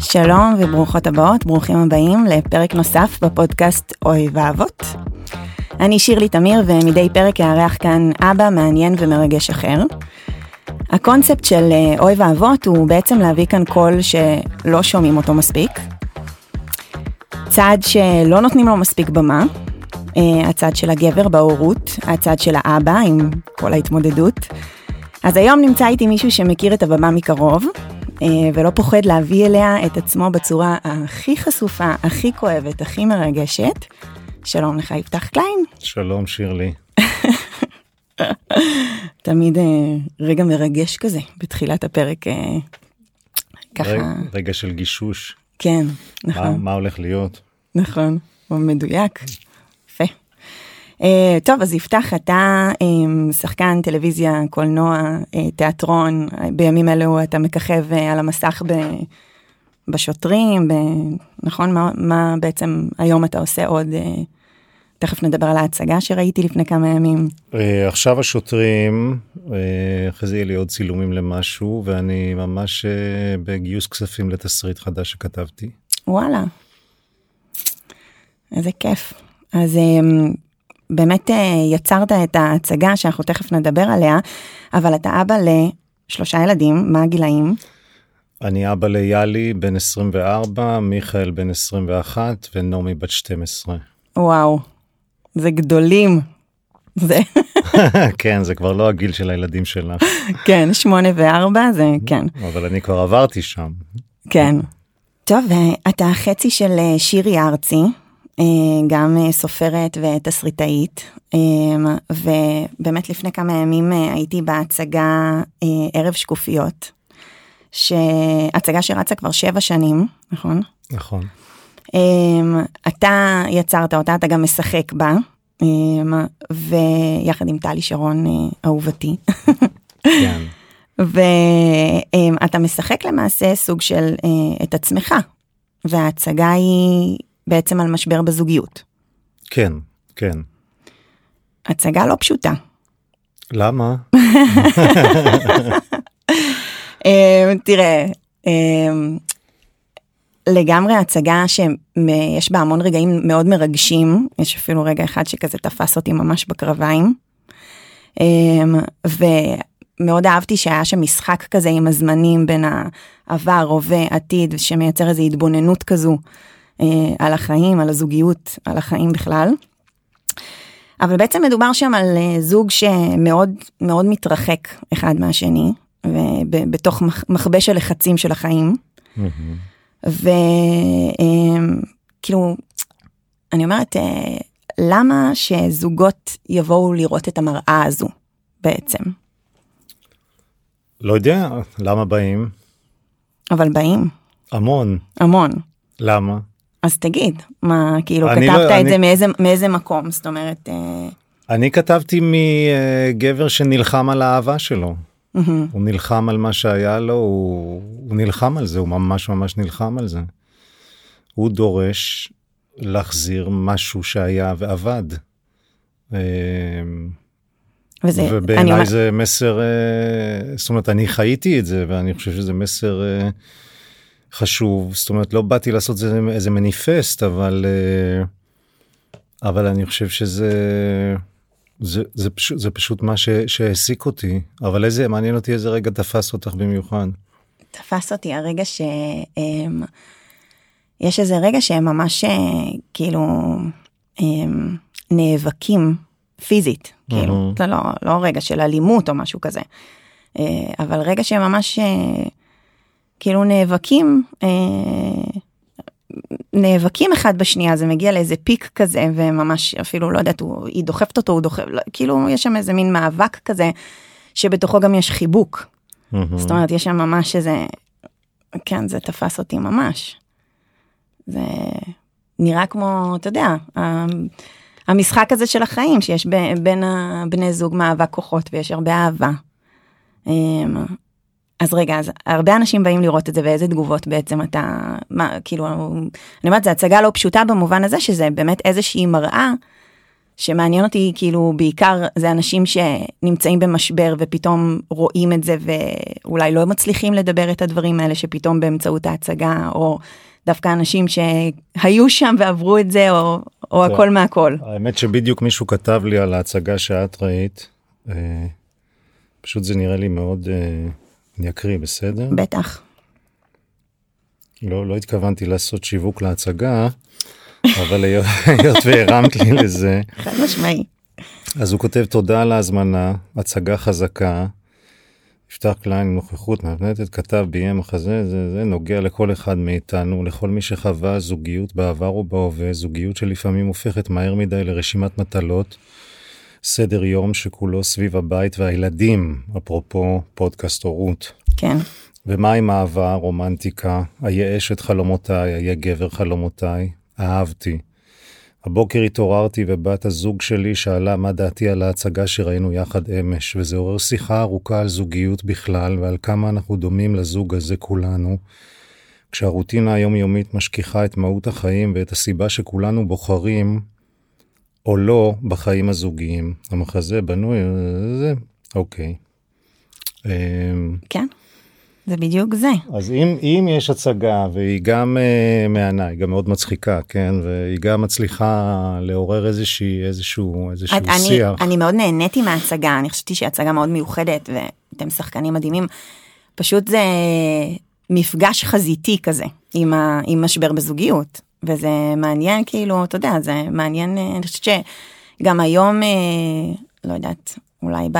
שלום וברוכות הבאות, ברוכים הבאים לפרק נוסף בפודקאסט אוי ואבות. אני שירלי תמיר ומדי פרק אארח כאן אבא מעניין ומרגש אחר. הקונספט של אה, אוי ואבות הוא בעצם להביא כאן קול שלא שומעים אותו מספיק. צד שלא נותנים לו מספיק במה, הצד של הגבר בהורות, הצד של האבא עם כל ההתמודדות. אז היום נמצא איתי מישהו שמכיר את הבמה מקרוב, אה, ולא פוחד להביא אליה את עצמו בצורה הכי חשופה, הכי כואבת, הכי מרגשת. שלום לך, יפתח קליין. שלום, שירלי. תמיד אה, רגע מרגש כזה בתחילת הפרק, אה, ככה. רגע, רגע של גישוש. כן, מה, נכון, מה הולך להיות? נכון, הוא מדויק. אה, טוב, אז יפתח, אתה אה, שחקן טלוויזיה, קולנוע, אה, תיאטרון, בימים אלו אתה מככב על המסך ב... בשוטרים, ב... נכון? מה, מה בעצם היום אתה עושה עוד? תכף נדבר על ההצגה שראיתי לפני כמה ימים. עכשיו השוטרים, אחרי זה יהיה לי עוד צילומים למשהו, ואני ממש בגיוס כספים לתסריט חדש שכתבתי. וואלה. איזה כיף. אז באמת אה, יצרת את ההצגה שאנחנו תכף נדבר עליה, אבל אתה אבא לשלושה ילדים, מה הגילאים? אני אבא ליאלי, בן 24, מיכאל, בן 21, ונעמי, בת 12. וואו, זה גדולים. זה, כן, זה כבר לא הגיל של הילדים שלך, כן, שמונה וארבע, זה כן, אבל אני כבר עברתי שם. כן. טוב, אה, אתה חצי של אה, שירי ארצי, גם אה, סופרת ותסריטאית, אה, ובאמת לפני כמה ימים אה, הייתי בהצגה אה, ערב שקופיות, שהצגה שרצה כבר שבע שנים, נכון? נכון. אתה יצרת אותה, אתה גם משחק בה, ויחד עם טלי שרון אהובתי. כן. ואתה משחק למעשה סוג של את עצמך, וההצגה היא בעצם על משבר בזוגיות. כן, כן. הצגה לא פשוטה. למה? Um, תראה, um, לגמרי הצגה שיש בה המון רגעים מאוד מרגשים, יש אפילו רגע אחד שכזה תפס אותי ממש בקרביים. אמ, ומאוד אהבתי שהיה שם משחק כזה עם הזמנים בין העבר, הווה, עתיד, שמייצר איזו התבוננות כזו על החיים, על הזוגיות, על החיים בכלל. אבל בעצם מדובר שם על אה, זוג שמאוד מאוד מתרחק אחד מהשני, ובתוך מכבש הלחצים של החיים. מהמם. וכאילו, אני אומרת, אה, למה שזוגות יבואו לראות את המראה הזו בעצם? לא יודע, למה באים? אבל באים, המון. המון. למה? אז תגיד, מה, כאילו, אני כתבת לא- את אני- זה מאיזה, מאיזה מקום? זאת אומרת, אה, אני כתבתי מגבר שנלחם על האהבה שלו. הוא נלחם על מה שהיה לו, הוא, הוא נלחם על זה, הוא ממש ממש נלחם על זה. הוא דורש להחזיר משהו שהיה ועבד. אה, וזה, ובעיניי אומר, זה מסר, אה, זאת אומרת, אני חייתי את זה, ואני חושב שזה מסר חשוב. זאת אומרת, לא באתי לעשות איזה, איזה מניפסט, אבל, אה, אבל אני חושב שזה... זה, זה, פשוט, זה פשוט מה ש, שהעסיק אותי, אבל איזה, מעניין אותי איזה רגע תפס אותך במיוחד. תפס אותי הרגע ש... אמ, יש איזה רגע שהם ממש אה, כאילו אמ, נאבקים פיזית, כאילו, זה לא, לא רגע של אלימות או משהו כזה, אה, אבל רגע שהם ממש כאילו נאבקים, אה, נאבקים אחד בשנייה, זה מגיע לאיזה פיק כזה, וממש אפילו לא יודעת, הוא, היא דוחפת אותו, הוא דוחף, לא, כאילו יש שם איזה מין מאבק כזה, שבתוכו גם יש חיבוק. זאת אומרת, יש שם ממש איזה, כן, זה תפס אותי ממש. זה נראה כמו, אתה יודע, המשחק הזה של החיים, שיש ב- בין הבני זוג מאבק כוחות ויש הרבה אהבה. אז רגע, אז הרבה אנשים באים לראות את זה, ואיזה תגובות בעצם אתה, מה, כאילו, אני אומרת, זו הצגה לא פשוטה במובן הזה שזה באמת איזושהי מראה שמעניין אותי כאילו בעיקר זה אנשים שנמצאים במשבר ופתאום רואים את זה ואולי לא מצליחים לדבר את הדברים האלה שפתאום באמצעות ההצגה או דווקא אנשים שהיו שם ועברו את זה או, או הכל מהכל. האמת שבדיוק מישהו כתב לי על ההצגה שאת ראית. אה, פשוט זה נראה לי מאוד, אה, אני אקריא בסדר? בטח. לא, לא התכוונתי לעשות שיווק להצגה, אבל היות והרמת לי לזה. חד משמעי. אז הוא כותב תודה על ההזמנה, הצגה חזקה. יפתח קליין נוכחות מהפנטת כתב ביים מחזה זה זה נוגע לכל אחד מאיתנו לכל מי שחווה זוגיות בעבר ובהווה זוגיות שלפעמים הופכת מהר מדי לרשימת מטלות. סדר יום שכולו סביב הבית והילדים אפרופו פודקאסט הורות. כן. ומה עם אהבה, רומנטיקה, איה אשת חלומותיי, איה גבר חלומותיי, אהבתי. הבוקר התעוררתי ובת הזוג שלי שאלה מה דעתי על ההצגה שראינו יחד אמש, וזה עורר שיחה ארוכה על זוגיות בכלל ועל כמה אנחנו דומים לזוג הזה כולנו. כשהרוטינה היומיומית משכיחה את מהות החיים ואת הסיבה שכולנו בוחרים או לא בחיים הזוגיים. המחזה בנוי, זה, אוקיי. אמ, כן. זה בדיוק זה. אז אם, אם יש הצגה והיא גם uh, מהנה, היא גם מאוד מצחיקה, כן, והיא גם מצליחה לעורר איזושהי, איזשהו, איזשהו אני, שיח. אני מאוד נהניתי מההצגה, אני חשבתי שהיא הצגה מאוד מיוחדת, ואתם שחקנים מדהימים. פשוט זה מפגש חזיתי כזה עם, ה, עם משבר בזוגיות, וזה מעניין, כאילו, אתה יודע, זה מעניין, אה, אני חושבת שגם היום, אה, לא יודעת, אולי ב...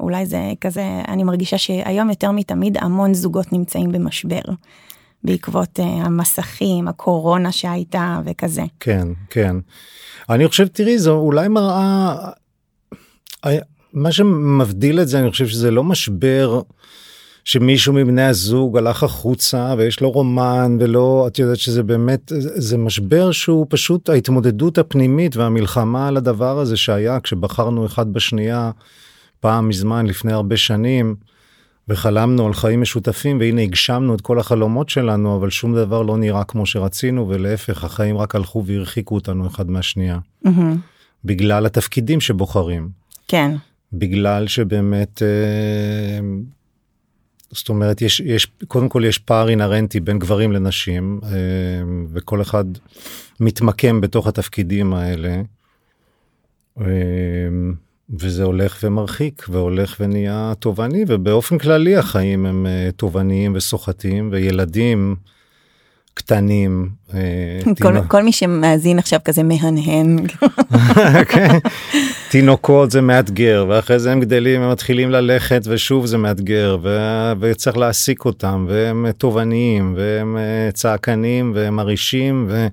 אולי זה כזה, אני מרגישה שהיום יותר מתמיד המון זוגות נמצאים במשבר. בעקבות uh, המסכים, הקורונה שהייתה וכזה. כן, כן. אני חושב, תראי, זו אולי מראה, מה שמבדיל את זה, אני חושב שזה לא משבר שמישהו מבני הזוג הלך החוצה ויש לו רומן ולא את יודעת שזה באמת זה משבר שהוא פשוט ההתמודדות הפנימית והמלחמה על הדבר הזה שהיה כשבחרנו אחד בשנייה פעם מזמן לפני הרבה שנים וחלמנו על חיים משותפים והנה הגשמנו את כל החלומות שלנו אבל שום דבר לא נראה כמו שרצינו ולהפך החיים רק הלכו והרחיקו אותנו אחד מהשנייה mm-hmm. בגלל התפקידים שבוחרים. כן. בגלל שבאמת. אה, זאת אומרת יש יש קודם כל יש פער אינהרנטי בין גברים לנשים אה, וכל אחד מתמקם בתוך התפקידים האלה. אה, וזה הולך ומרחיק והולך ונהיה תובעני ובאופן כללי החיים הם אה, תובעניים וסוחטים וילדים קטנים. כל, כל מי שמאזין עכשיו כזה מהנהן. כן. תינוקות זה מאתגר ואחרי זה הם גדלים הם מתחילים ללכת ושוב זה מאתגר ו... וצריך להעסיק אותם והם תובעניים והם אה, צעקנים והם מרעישים ו...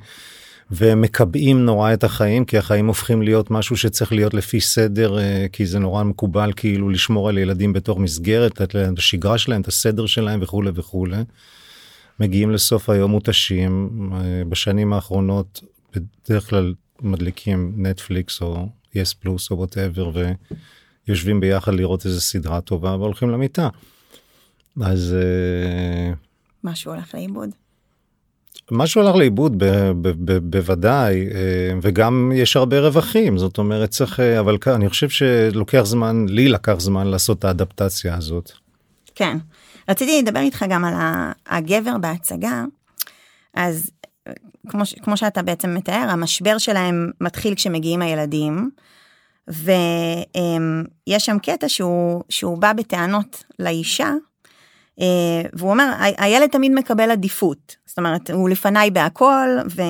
והם מקבעים נורא את החיים כי החיים הופכים להיות משהו שצריך להיות לפי סדר אה, כי זה נורא מקובל כאילו לשמור על ילדים בתוך מסגרת את השגרה שלהם את הסדר שלהם וכולי וכולי. מגיעים לסוף היום מותשים אה, בשנים האחרונות בדרך כלל מדליקים נטפליקס או יס פלוס או whatever ויושבים ביחד לראות איזה סדרה טובה והולכים למיטה. אז אה, משהו הולך לאיבוד. משהו הלך לאיבוד ב- ב- ב- בוודאי אה, וגם יש הרבה רווחים זאת אומרת צריך אבל אני חושב שלוקח זמן לי לקח זמן לעשות את האדפטציה הזאת. כן רציתי לדבר איתך גם על הגבר בהצגה. אז כמו, כמו שאתה בעצם מתאר, המשבר שלהם מתחיל כשמגיעים הילדים, ויש שם קטע שהוא, שהוא בא בטענות לאישה, אה, והוא אומר, הילד תמיד מקבל עדיפות, זאת אומרת, הוא לפניי בהכל, ו,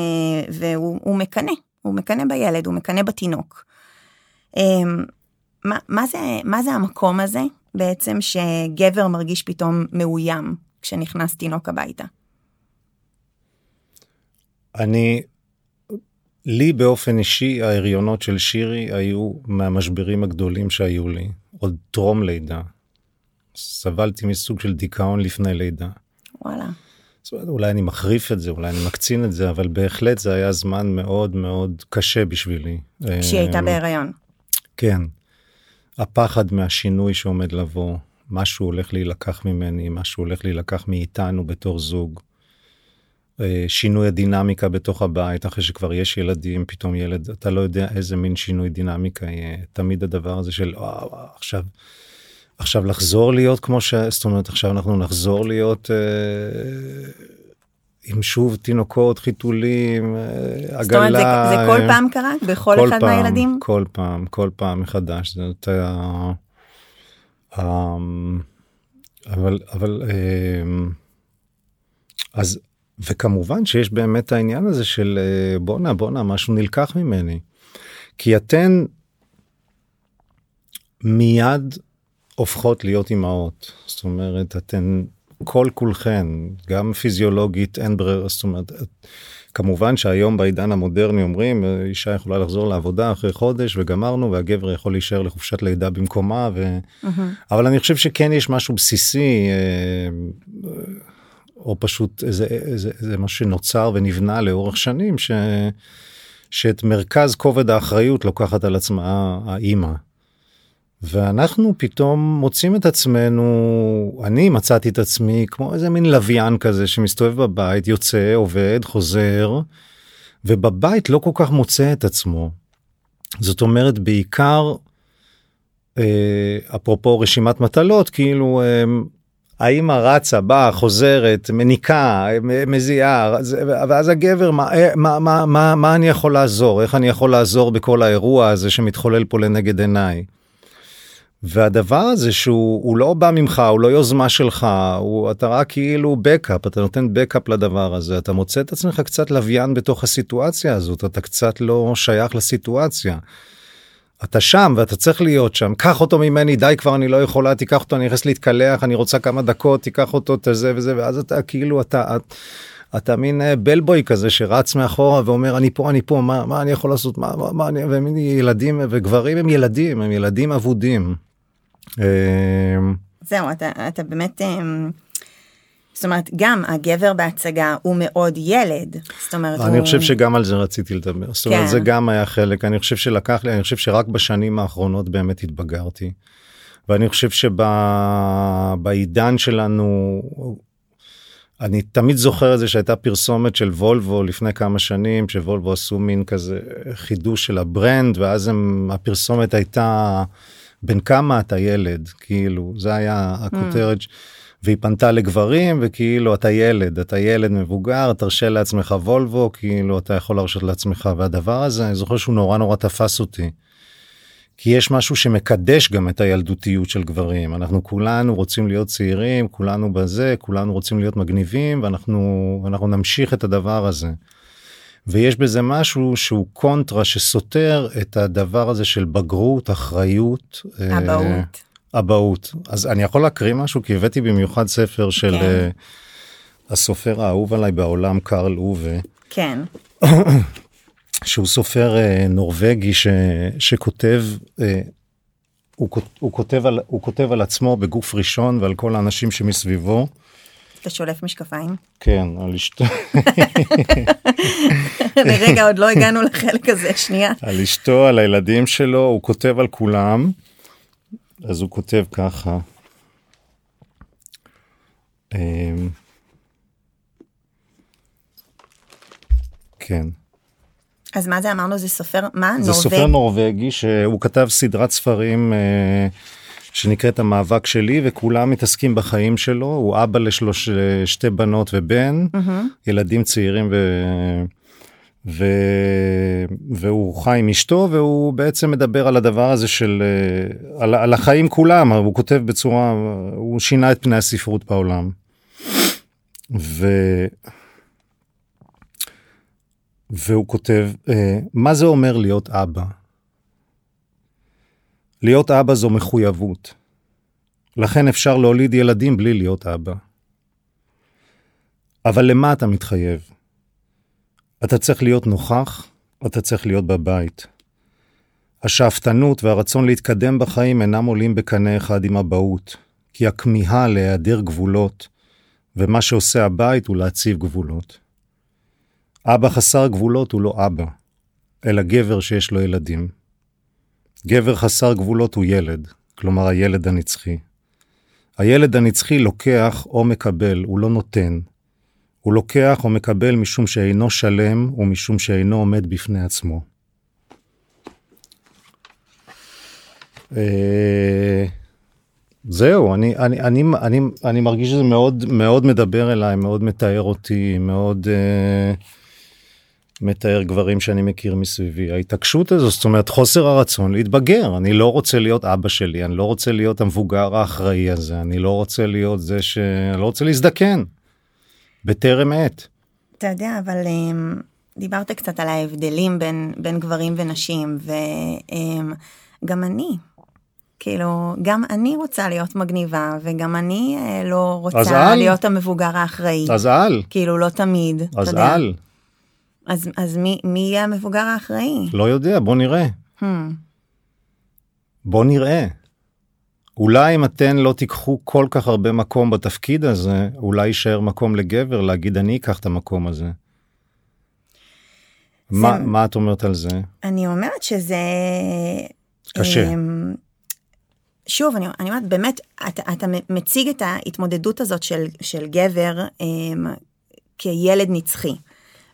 והוא מקנא, הוא מקנא בילד, הוא מקנא בתינוק. אה, מה, מה, זה, מה זה המקום הזה בעצם שגבר מרגיש פתאום מאוים כשנכנס תינוק הביתה? אני, לי באופן אישי ההריונות של שירי היו מהמשברים הגדולים שהיו לי, עוד טרום לידה. סבלתי מסוג של דיכאון לפני לידה. וואלה. זאת אומרת, אולי אני מחריף את זה, אולי אני מקצין את זה, אבל בהחלט זה היה זמן מאוד מאוד קשה בשבילי. כשהיא הייתה בהיריון. כן. הפחד מהשינוי שעומד לבוא, משהו הולך להילקח ממני, משהו הולך להילקח מאיתנו בתור זוג. אה, שינוי הדינמיקה בתוך הבית אחרי שכבר יש ילדים פתאום ילד אתה לא יודע איזה מין שינוי דינמיקה יהיה תמיד הדבר הזה של וואו, עכשיו עכשיו לחזור להיות כמו ש... זאת אומרת עכשיו אנחנו נחזור להיות אה, עם שוב תינוקות חיתולים עגלה. זאת אומרת זה, זה כל פעם קרה בכל כל אחד פעם, מהילדים? כל פעם כל פעם מחדש זאת היה. אמ, אבל אבל אמ, אז וכמובן שיש באמת העניין הזה של אה, בואנה בואנה משהו נלקח ממני. כי אתן מיד הופכות להיות אימהות זאת אומרת אתן כל כולכן גם פיזיולוגית אין ברירה זאת אומרת כמובן שהיום בעידן המודרני אומרים אישה יכולה לחזור לעבודה אחרי חודש וגמרנו והגבר יכול להישאר לחופשת לידה במקומה ו... mm-hmm. אבל אני חושב שכן יש משהו בסיסי אה, או פשוט איזה, איזה, איזה משהו שנוצר ונבנה לאורך שנים ש... שאת מרכז כובד האחריות לוקחת על עצמה האימא. ואנחנו פתאום מוצאים את עצמנו, אני מצאתי את עצמי כמו איזה מין לוויין כזה שמסתובב בבית, יוצא, עובד, חוזר, ובבית לא כל כך מוצא את עצמו. זאת אומרת, בעיקר, אה, אפרופו רשימת מטלות, כאילו, אה, האמא רצה, באה, חוזרת, מניקה, מזיעה, ואז הגבר, מה, אה, מה, מה, מה, מה אני יכול לעזור? איך אני יכול לעזור בכל האירוע הזה שמתחולל פה לנגד עיניי? והדבר הזה שהוא לא בא ממך הוא לא יוזמה שלך הוא אתה רק כאילו בקאפ אתה נותן בקאפ לדבר הזה אתה מוצא את עצמך קצת לוויין בתוך הסיטואציה הזאת אתה קצת לא שייך לסיטואציה. אתה שם ואתה צריך להיות שם קח אותו ממני די כבר אני לא יכולה תיקח אותו אני נכנס להתקלח אני רוצה כמה דקות תיקח אותו את זה וזה ואז אתה כאילו אתה. אתה אתה מין בלבוי כזה שרץ מאחורה ואומר אני פה אני פה מה, מה אני יכול לעשות מה, מה, מה אני ומין ילדים וגברים הם ילדים הם ילדים אבודים. אמ, זהו, אתה, אתה באמת... אמ, זאת אומרת, גם הגבר בהצגה הוא מאוד ילד. זאת אומרת, אני הוא... חושב שגם על זה רציתי לדבר. זאת אומרת, כן. זה גם היה חלק. אני חושב שלקח לי, אני חושב שרק בשנים האחרונות באמת התבגרתי. ואני חושב שבעידן שלנו, אני תמיד זוכר את זה שהייתה פרסומת של וולבו לפני כמה שנים, שוולבו עשו מין כזה חידוש של ה brand, ואז הם, הפרסומת הייתה... בן כמה אתה ילד כאילו זה היה הכותרת mm. והיא פנתה לגברים וכאילו אתה ילד אתה ילד מבוגר תרשה לעצמך וולבו כאילו אתה יכול להרשות לעצמך והדבר הזה אני זוכר שהוא נורא נורא תפס אותי. כי יש משהו שמקדש גם את הילדותיות של גברים אנחנו כולנו רוצים להיות צעירים כולנו בזה כולנו רוצים להיות מגניבים ואנחנו אנחנו נמשיך את הדבר הזה. ויש בזה משהו שהוא קונטרה שסותר את הדבר הזה של בגרות, אחריות. אה, אבהות. אבהות. אז אני יכול להקריא משהו כי הבאתי במיוחד ספר של כן. uh, הסופר האהוב עליי בעולם קרל אובה. כן. שהוא סופר uh, נורבגי ש, שכותב uh, הוא, הוא, כותב על, הוא כותב על עצמו בגוף ראשון ועל כל האנשים שמסביבו. אתה שולף משקפיים? כן, על אשתו. לרגע עוד לא הגענו לחלק הזה, שנייה. על אשתו, על הילדים שלו, הוא כותב על כולם. אז הוא כותב ככה. אמ, כן. אז מה זה אמרנו זה סופר מה זה נורוג... סופר נורבגי שהוא כתב סדרת ספרים אה, שנקראת המאבק שלי וכולם מתעסקים בחיים שלו הוא אבא לשלוש שתי בנות ובן mm-hmm. ילדים צעירים ו... ו... והוא חי עם אשתו והוא בעצם מדבר על הדבר הזה של על, על החיים כולם הוא כותב בצורה הוא שינה את פני הספרות בעולם. ו... והוא כותב מה זה אומר להיות אבא. להיות אבא זו מחויבות. לכן אפשר להוליד ילדים בלי להיות אבא. אבל למה אתה מתחייב? אתה צריך להיות נוכח, אתה צריך להיות בבית. השאפתנות והרצון להתקדם בחיים אינם עולים בקנה אחד עם אבהות, כי הכמיהה להיעדר גבולות, ומה שעושה הבית הוא להציב גבולות. אבא חסר גבולות הוא לא אבא, אלא גבר שיש לו ילדים. גבר חסר גבולות הוא ילד, כלומר הילד הנצחי. הילד הנצחי לוקח או מקבל, הוא לא נותן. הוא לוקח או מקבל משום שאינו שלם ומשום שאינו עומד בפני עצמו. אה, זהו, אני, אני, אני, אני, אני מרגיש שזה מאוד מאוד מדבר אליי, מאוד מתאר אותי, מאוד uh, מתאר גברים שאני מכיר מסביבי. ההתעקשות הזו, זאת אומרת חוסר הרצון להתבגר, אני לא רוצה להיות אבא שלי, אני לא רוצה להיות המבוגר האחראי הזה, אני לא רוצה להיות זה ש... אני לא רוצה להזדקן. בטרם עת. אתה יודע, אבל um, דיברת קצת על ההבדלים בין, בין גברים ונשים, וגם um, אני, כאילו, גם אני רוצה להיות מגניבה, וגם אני uh, לא רוצה להיות המבוגר האחראי. אז אל. כאילו, לא תמיד, אז אל. אז, אז מי, מי יהיה המבוגר האחראי? לא יודע, בוא נראה. Hmm. בוא נראה. אולי אם אתן לא תיקחו כל כך הרבה מקום בתפקיד הזה, אולי יישאר מקום לגבר להגיד אני אקח את המקום הזה. זה... מה, מה את אומרת על זה? אני אומרת שזה... קשה. אמ, שוב, אני, אני אומרת, באמת, אתה, אתה מציג את ההתמודדות הזאת של, של גבר אמ, כילד נצחי.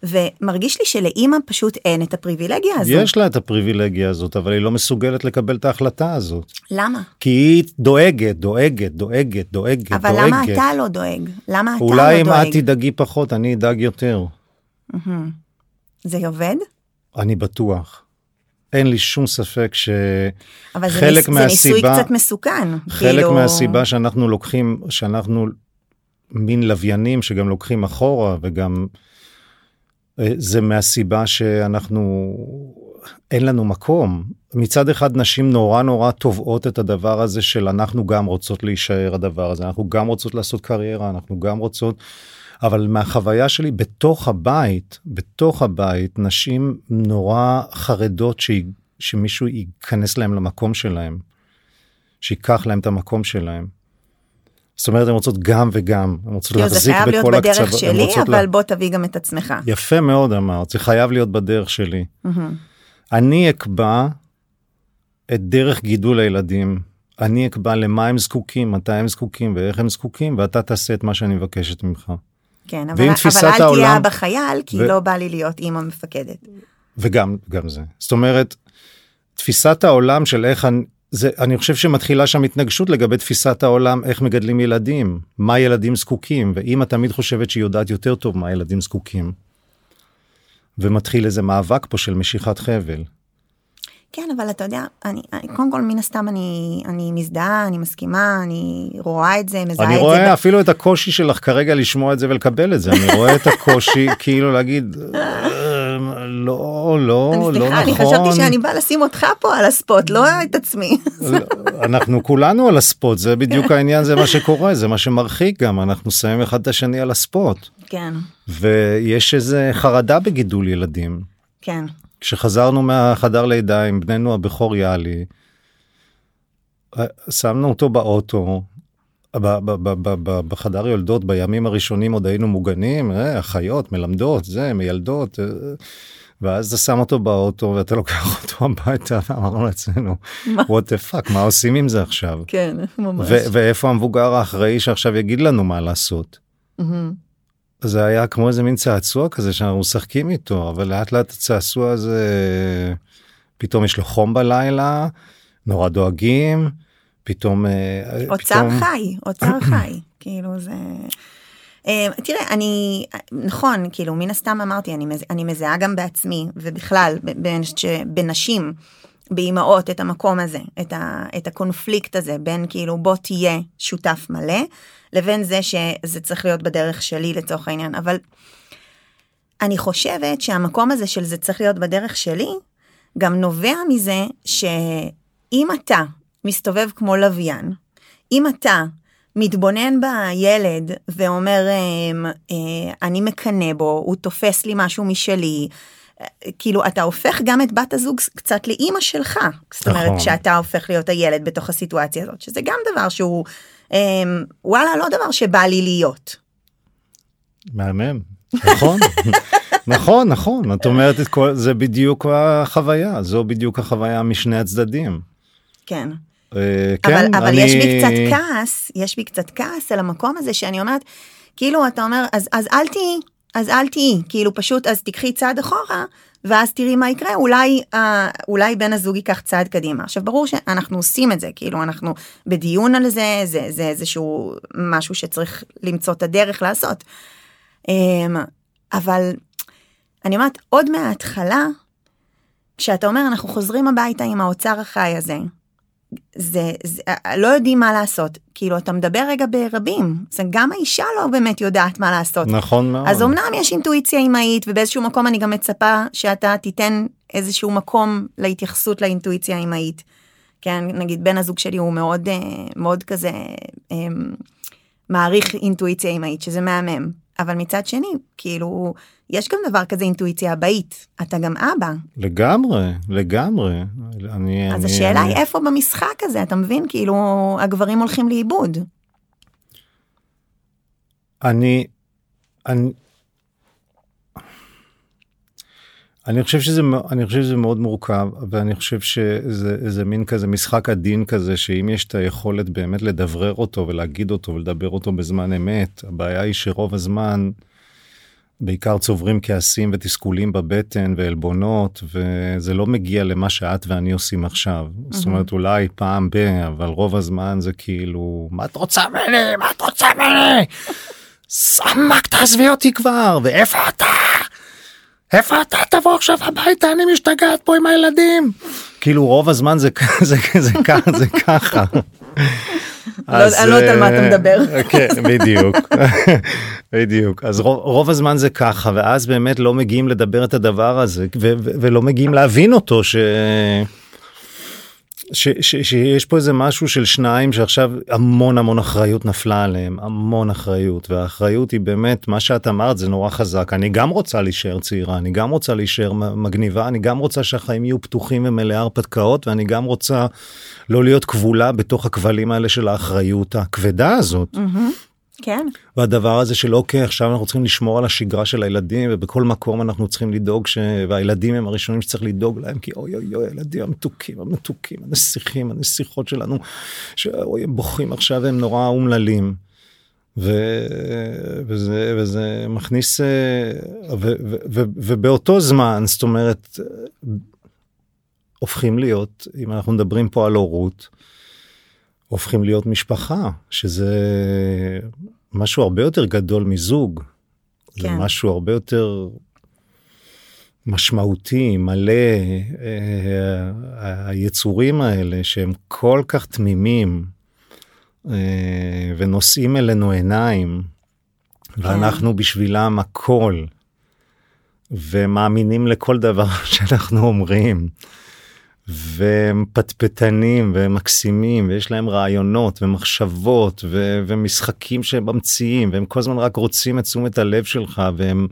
ומרגיש לי שלאימא פשוט אין את הפריבילגיה הזאת. יש לה את הפריבילגיה הזאת, אבל היא לא מסוגלת לקבל את ההחלטה הזאת. למה? כי היא דואגת, דואגת, דואגת, דואגת, אבל דואגת. אבל למה אתה לא דואג? למה אתה לא דואג? אולי אם את תדאגי פחות, אני אדאג יותר. זה עובד? אני בטוח. אין לי שום ספק שחלק מהסיבה... אבל זה ניסוי קצת מסוכן. חלק כאילו... מהסיבה שאנחנו לוקחים, שאנחנו מין לוויינים שגם לוקחים אחורה וגם זה מהסיבה שאנחנו, אין לנו מקום. מצד אחד נשים נורא נורא תובעות את הדבר הזה של אנחנו גם רוצות להישאר הדבר הזה, אנחנו גם רוצות לעשות קריירה, אנחנו גם רוצות, אבל מהחוויה שלי בתוך הבית, בתוך הבית, נשים נורא חרדות ש... שמישהו ייכנס להם למקום שלהם, שיקח להם את המקום שלהם. זאת אומרת הן רוצות גם וגם, הן רוצות להחזיק בכל הקצוות. זה חייב להיות בדרך שלי, אבל לה... בוא תביא גם את עצמך. יפה מאוד אמרת, זה חייב להיות בדרך שלי. אני אקבע את דרך גידול הילדים. אני אקבע למה הם זקוקים, מתי הם זקוקים ואיך הם זקוקים, ואתה תעשה את מה שאני מבקשת ממך. כן, אבל, אבל אל העולם... תהיה אבא חייל, כי ו... לא בא לי להיות אימא מפקדת. וגם גם זה. זאת אומרת, תפיסת העולם של איך אני, זה, אני חושב שמתחילה שם התנגשות לגבי תפיסת העולם, איך מגדלים ילדים, מה ילדים זקוקים, ואמא תמיד חושבת שהיא יודעת יותר טוב מה ילדים זקוקים. ומתחיל איזה מאבק פה של משיכת חבל. כן, אבל אתה יודע, אני, קודם כל מן הסתם אני, אני מזדהה, אני מסכימה, אני רואה את זה, מזהה את זה. אני רואה אפילו את הקושי שלך כרגע לשמוע את זה ולקבל את זה, אני רואה את הקושי כאילו להגיד, לא, לא, לא נכון. אני חשבתי שאני באה לשים אותך פה על הספוט, לא את עצמי. לא, אנחנו כולנו על הספוט, זה בדיוק העניין, זה מה שקורה, זה מה שמרחיק גם, אנחנו שמים אחד את השני על הספוט. כן. ויש איזה חרדה בגידול ילדים. כן. כשחזרנו מהחדר לידה עם בננו הבכור יאלי, שמנו אותו באוטו, בחדר יולדות בימים הראשונים עוד היינו מוגנים, אה, אחיות, מלמדות, זה, מיילדות, אה, ואז אתה שם אותו באוטו ואתה לוקח אותו הביתה ואמרנו לעצמנו, what the fuck, מה עושים עם זה עכשיו? כן, ממש. ואיפה המבוגר האחראי שעכשיו יגיד לנו מה לעשות? זה היה כמו איזה מין צעצוע כזה שאנחנו משחקים איתו, אבל לאט לאט הצעצוע הזה, פתאום יש לו חום בלילה, נורא דואגים, פתאום... אה, אוצר פתאום... חי, אוצר חי, כאילו זה... אה, תראה, אני, נכון, כאילו, מן הסתם אמרתי, אני, מז, אני מזהה גם בעצמי, ובכלל, בנשים, באימהות, את המקום הזה, את, ה, את הקונפליקט הזה, בין כאילו, בוא תהיה שותף מלא, לבין זה שזה צריך להיות בדרך שלי לצורך העניין, אבל אני חושבת שהמקום הזה של זה צריך להיות בדרך שלי, גם נובע מזה שאם אתה מסתובב כמו לוויין, אם אתה מתבונן בילד ואומר, אמ, אה, אני מקנא בו, הוא תופס לי משהו משלי, כאילו אתה הופך גם את בת הזוג קצת לאימא שלך, זאת אומרת נכון. כשאתה הופך להיות הילד בתוך הסיטואציה הזאת, שזה גם דבר שהוא אמ, וואלה, לא דבר שבא לי להיות. מהמם, נכון, נכון, נכון, את אומרת את כל, זה בדיוק החוויה, זו בדיוק החוויה משני הצדדים. כן. Uh, כן, אבל, אבל אני... יש בי קצת כעס, יש בי קצת כעס על המקום הזה שאני אומרת, כאילו אתה אומר, אז, אז אל תהיי, אז אל תהיי, כאילו פשוט אז תיקחי צעד אחורה, ואז תראי מה יקרה, אולי, אה, אולי בן הזוג ייקח צעד קדימה. עכשיו ברור שאנחנו עושים את זה, כאילו אנחנו בדיון על זה, זה, זה איזשהו משהו שצריך למצוא את הדרך לעשות. אה, אבל אני אומרת, עוד מההתחלה, כשאתה אומר אנחנו חוזרים הביתה עם האוצר החי הזה, זה, זה, לא יודעים מה לעשות. כאילו, אתה מדבר רגע ברבים, זה גם האישה לא באמת יודעת מה לעשות. נכון מאוד. אז אמנם יש אינטואיציה אימהית, ובאיזשהו מקום אני גם מצפה שאתה תיתן איזשהו מקום להתייחסות לאינטואיציה האימהית. כן, נגיד בן הזוג שלי הוא מאוד, אה, מאוד כזה מעריך אינטואיציה אימהית, שזה מהמם. אבל מצד שני, כאילו, יש גם דבר כזה אינטואיציה אבאית, אתה גם אבא. לגמרי, לגמרי. אני, אז אני, השאלה אני... היא איפה במשחק הזה, אתה מבין? כאילו, הגברים הולכים לאיבוד. אני, אני, אני חושב שזה אני חושב שזה מאוד מורכב ואני חושב שזה מין כזה משחק עדין כזה שאם יש את היכולת באמת לדברר אותו ולהגיד אותו ולדבר אותו בזמן אמת הבעיה היא שרוב הזמן בעיקר צוברים כעסים ותסכולים בבטן ועלבונות וזה לא מגיע למה שאת ואני עושים עכשיו. mm-hmm. זאת אומרת אולי פעם ב אבל רוב הזמן זה כאילו מה את רוצה ממני? מה את רוצה ממני? סמק תעזבי אותי כבר ואיפה אתה. איפה אתה? תבוא עכשיו הביתה אני משתגעת פה עם הילדים. כאילו רוב הזמן זה זה זה ככה זה ככה. אני לא יודעת על מה אתה מדבר. כן בדיוק בדיוק אז רוב הזמן זה ככה ואז באמת לא מגיעים לדבר את הדבר הזה ולא מגיעים להבין אותו ש... ש, ש, שיש פה איזה משהו של שניים שעכשיו המון המון אחריות נפלה עליהם המון אחריות והאחריות היא באמת מה שאת אמרת זה נורא חזק אני גם רוצה להישאר צעירה אני גם רוצה להישאר מגניבה אני גם רוצה שהחיים יהיו פתוחים ומלאי הרפתקאות ואני גם רוצה לא להיות כבולה בתוך הכבלים האלה של האחריות הכבדה הזאת. Mm-hmm. כן. והדבר הזה של אוקיי עכשיו אנחנו צריכים לשמור על השגרה של הילדים ובכל מקום אנחנו צריכים לדאוג ש... והילדים הם הראשונים שצריך לדאוג להם כי אוי אוי אוי הילדים המתוקים המתוקים הנסיכים הנסיכות שלנו שאוי הם בוכים עכשיו הם נורא אומללים. ו... וזה וזה מכניס ו... ו... ו... ובאותו זמן זאת אומרת הופכים להיות אם אנחנו מדברים פה על הורות. הופכים להיות משפחה, שזה משהו הרבה יותר גדול מזוג. כן. זה משהו הרבה יותר משמעותי, מלא, אה, היצורים האלה שהם כל כך תמימים אה, ונושאים אלינו עיניים, כן. ואנחנו בשבילם הכל, ומאמינים לכל דבר שאנחנו אומרים. והם פטפטנים והם מקסימים ויש להם רעיונות ומחשבות ו- ומשחקים שהם ממציאים והם כל הזמן רק רוצים את תשומת הלב שלך והם.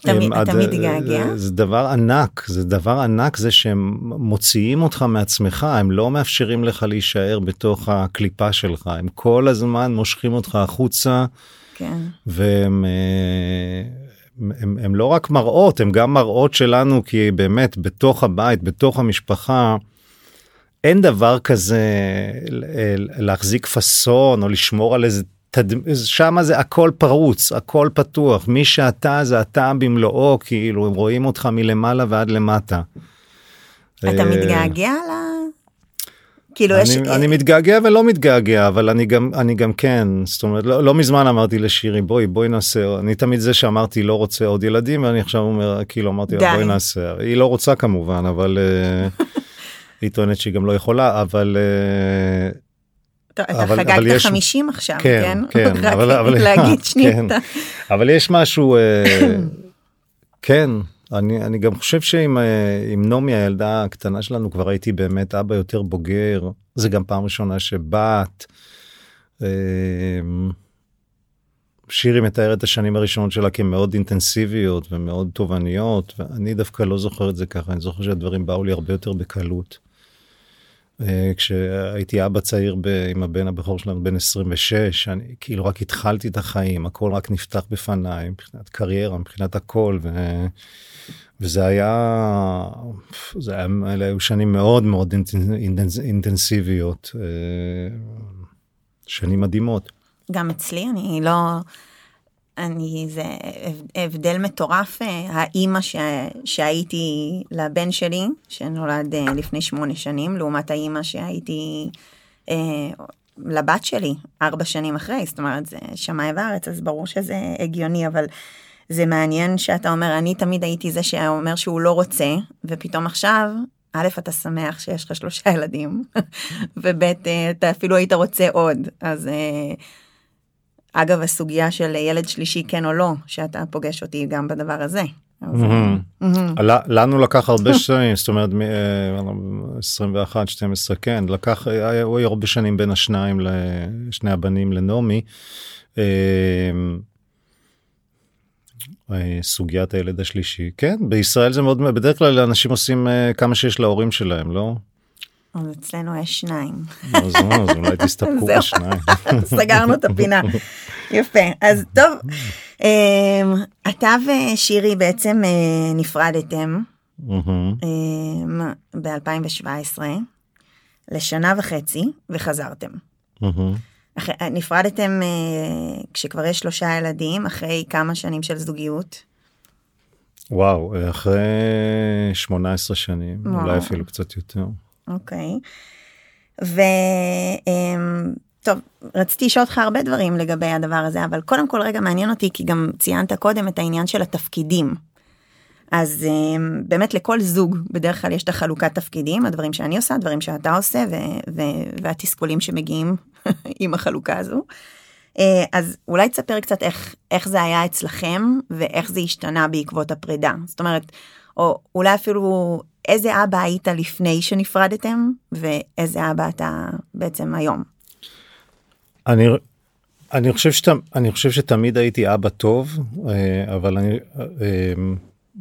תמיד, הם, תמיד געגע? זה דבר ענק זה דבר ענק זה שהם מוציאים אותך מעצמך הם לא מאפשרים לך להישאר בתוך הקליפה שלך הם כל הזמן מושכים אותך החוצה. כן. והם אה, הם, הם לא רק מראות הם גם מראות שלנו כי באמת בתוך הבית בתוך המשפחה אין דבר כזה להחזיק פאסון או לשמור על איזה תד... שם זה הכל פרוץ הכל פתוח מי שאתה זה אתה במלואו כאילו הם רואים אותך מלמעלה ועד למטה. אתה מתגעגע ל... כאילו אני, יש... אני מתגעגע ולא מתגעגע אבל אני גם אני גם כן זאת אומרת לא, לא מזמן אמרתי לשירי בואי בואי נעשה אני תמיד זה שאמרתי לא רוצה עוד ילדים ואני עכשיו אומר כאילו אמרתי לה, בואי נעשה היא לא רוצה כמובן אבל uh, היא טוענת שהיא גם לא יכולה אבל. Uh, אתה חגגת יש... 50 עכשיו כן כן, כן אבל, אבל להגיד שנייה כן. אבל יש משהו uh, כן אני, אני גם חושב שעם אה, נעמי הילדה הקטנה שלנו כבר הייתי באמת אבא יותר בוגר זה גם פעם ראשונה שבת. אה, שירי מתאר את השנים הראשונות שלה כמאוד אינטנסיביות ומאוד תובעניות ואני דווקא לא זוכר את זה ככה אני זוכר שהדברים באו לי הרבה יותר בקלות. אה, כשהייתי אבא צעיר ב, עם הבן הבכור שלנו בן 26 אני כאילו רק התחלתי את החיים הכל רק נפתח בפניי מבחינת קריירה מבחינת הכל. ו... וזה היה, זה היה, אלה היו שנים מאוד מאוד אינטנס, אינטנסיביות, אה, שנים מדהימות. גם אצלי, אני לא, אני, זה הבדל מטורף, אה, האימא ש, שהייתי לבן שלי, שנולד אה, לפני שמונה שנים, לעומת האימא שהייתי אה, לבת שלי ארבע שנים אחרי, זאת אומרת, זה שמאי וארץ, אז ברור שזה הגיוני, אבל זה מעניין שאתה אומר, אני תמיד הייתי זה שאומר שהוא לא רוצה, ופתאום עכשיו, א', אתה שמח שיש לך שלושה ילדים, וב', אה, אתה אפילו היית רוצה עוד, אז... אה, אגב, הסוגיה של ילד שלישי כן או לא, שאתה פוגש אותי גם בדבר הזה. לנו לקח הרבה שנים, זאת אומרת, 21, 12, כן, לקח, היה הרבה שנים בין השניים, לשני הבנים לנעמי. אה, אה, סוגיית הילד השלישי, כן, בישראל זה מאוד, בדרך כלל אנשים עושים אה, כמה שיש להורים שלהם, לא? אז אצלנו יש שניים. אז אולי תסתפקו בשניים. סגרנו את הפינה. יפה. אז טוב, אמ, אתה ושירי בעצם אה, נפרדתם אמ, ב-2017 לשנה וחצי וחזרתם. נפרדתם אה, כשכבר יש שלושה ילדים אחרי כמה שנים של זוגיות. וואו, אחרי 18 שנים, אולי אפילו קצת יותר. אוקיי. וטוב, רציתי לשאול אותך הרבה דברים לגבי הדבר הזה, אבל קודם כל רגע מעניין אותי, כי גם ציינת קודם את העניין של התפקידים. אז אמ, באמת לכל זוג בדרך כלל יש את החלוקת תפקידים, הדברים שאני עושה, הדברים שאתה עושה, ו- ו- והתסכולים שמגיעים עם החלוקה הזו. אה, אז אולי תספר קצת איך, איך זה היה אצלכם ואיך זה השתנה בעקבות הפרידה. זאת אומרת, או אולי אפילו איזה אבא היית לפני שנפרדתם ואיזה אבא אתה בעצם היום. אני אני חושב שאתה אני חושב שתמיד הייתי אבא טוב אה, אבל אני אה,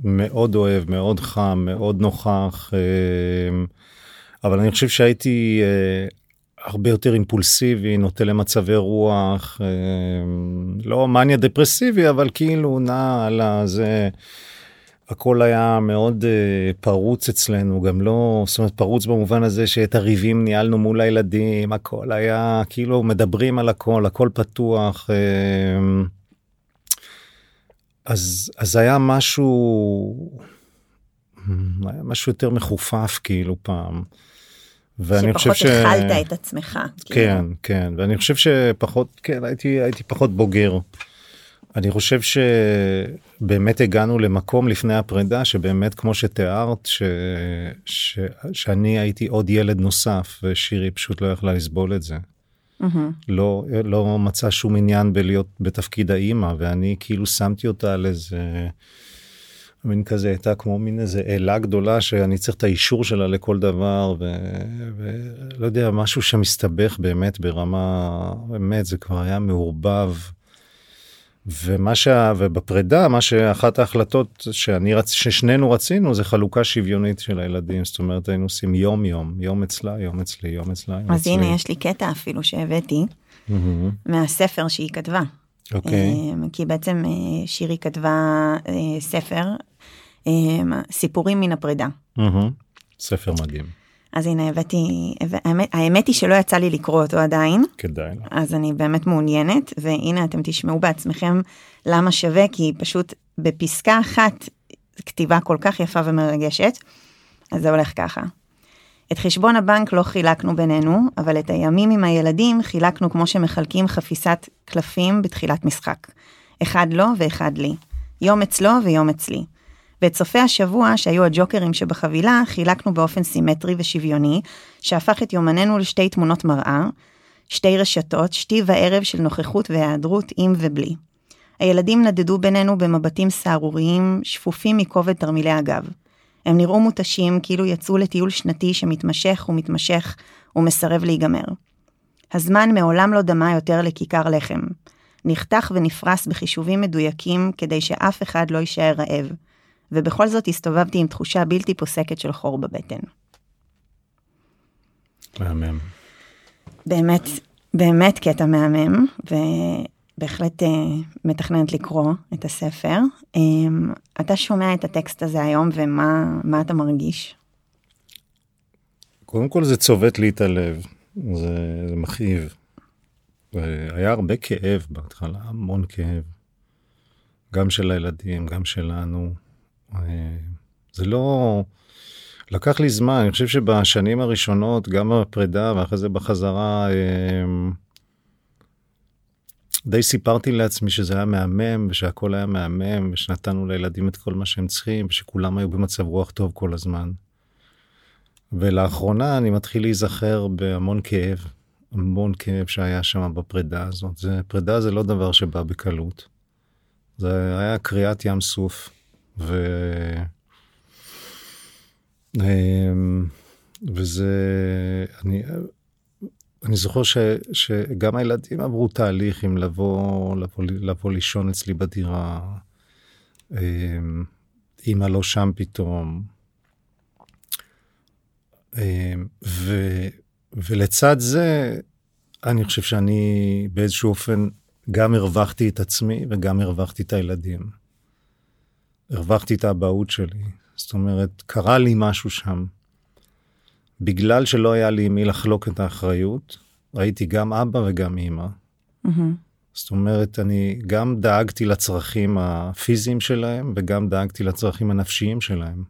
מאוד אוהב מאוד חם מאוד נוכח אה, אבל אני חושב שהייתי הרבה יותר אימפולסיבי נוטה למצבי רוח לא מניה דפרסיבי אבל כאילו נע על הזה. הכל היה מאוד uh, פרוץ אצלנו גם לא זאת אומרת פרוץ במובן הזה שאת הריבים ניהלנו מול הילדים הכל היה כאילו מדברים על הכל הכל פתוח uh, אז אז היה משהו היה משהו יותר מחופף כאילו פעם. ואני חושב ש... שפחות הכלת את עצמך. כאילו. כן כן ואני חושב שפחות כן הייתי הייתי פחות בוגר. אני חושב שבאמת הגענו למקום לפני הפרידה שבאמת כמו שתיארת ש... ש... שאני הייתי עוד ילד נוסף ושירי פשוט לא יכלה לסבול את זה. Mm-hmm. לא לא מצא שום עניין בלהיות בתפקיד האימא ואני כאילו שמתי אותה על איזה מין כזה הייתה כמו מין איזה אלה גדולה שאני צריך את האישור שלה לכל דבר ולא יודע משהו שמסתבך באמת ברמה באמת זה כבר היה מעורבב. ומה שה... ובפרידה מה שאחת ההחלטות שאני רצ... ששנינו רצינו זה חלוקה שוויונית של הילדים זאת אומרת היינו עושים יום יום יום אצלה יום אצלי יום אצלה יום אז אצלי. הנה יש לי קטע אפילו שהבאתי mm-hmm. מהספר שהיא כתבה. אוקיי. Okay. כי בעצם אה, שירי כתבה אה, ספר סיפורים מן הפרידה. Mm-hmm. ספר מדהים. אז הנה הבאתי, האמת, האמת היא שלא יצא לי לקרוא אותו עדיין. כדאי. אז אני באמת מעוניינת, והנה אתם תשמעו בעצמכם למה שווה, כי פשוט בפסקה אחת כתיבה כל כך יפה ומרגשת, אז זה הולך ככה. את חשבון הבנק לא חילקנו בינינו, אבל את הימים עם הילדים חילקנו כמו שמחלקים חפיסת קלפים בתחילת משחק. אחד לו ואחד לי. יום אצלו ויום אצלי. ואת סופי השבוע, שהיו הג'וקרים שבחבילה, חילקנו באופן סימטרי ושוויוני, שהפך את יומננו לשתי תמונות מראה, שתי רשתות, שתי וערב של נוכחות והיעדרות עם ובלי. הילדים נדדו בינינו במבטים סהרוריים, שפופים מכובד תרמילי הגב. הם נראו מותשים כאילו יצאו לטיול שנתי שמתמשך ומתמשך ומסרב להיגמר. הזמן מעולם לא דמה יותר לכיכר לחם. נחתך ונפרס בחישובים מדויקים כדי שאף אחד לא יישאר רעב. ובכל זאת הסתובבתי עם תחושה בלתי פוסקת של חור בבטן. מהמם. באמת, באמת קטע מהמם, ובהחלט uh, מתכננת לקרוא את הספר. Um, אתה שומע את הטקסט הזה היום, ומה אתה מרגיש? קודם כל זה צובט לי את הלב, זה, זה מכאיב. היה הרבה כאב בהתחלה, המון כאב. גם של הילדים, גם שלנו. אה, זה לא... לקח לי זמן, אני חושב שבשנים הראשונות, גם בפרידה ואחרי זה בחזרה, אה, די סיפרתי לעצמי שזה היה מהמם ושהכל היה מהמם ושנתנו לילדים את כל מה שהם צריכים ושכולם היו במצב רוח טוב כל הזמן. ולאחרונה אני מתחיל להיזכר בהמון כאב, המון כאב שהיה שם בפרידה הזאת. זה, פרידה זה לא דבר שבא בקלות. זה היה קריעת ים סוף. ו... אמ, וזה, אני, אני זוכר ש, שגם הילדים עברו תהליך עם לבוא, לבוא, לבוא לישון אצלי בדירה. אמ, אמא לא שם פתאום. אמ, ו, ולצד זה, אני חושב שאני באיזשהו אופן גם הרווחתי את עצמי וגם הרווחתי את הילדים. הרווחתי את האבהות שלי. זאת אומרת, קרה לי משהו שם. בגלל שלא היה לי עם מי לחלוק את האחריות, הייתי גם אבא וגם אימא. Mm-hmm. זאת אומרת, אני גם דאגתי לצרכים הפיזיים שלהם וגם דאגתי לצרכים הנפשיים שלהם.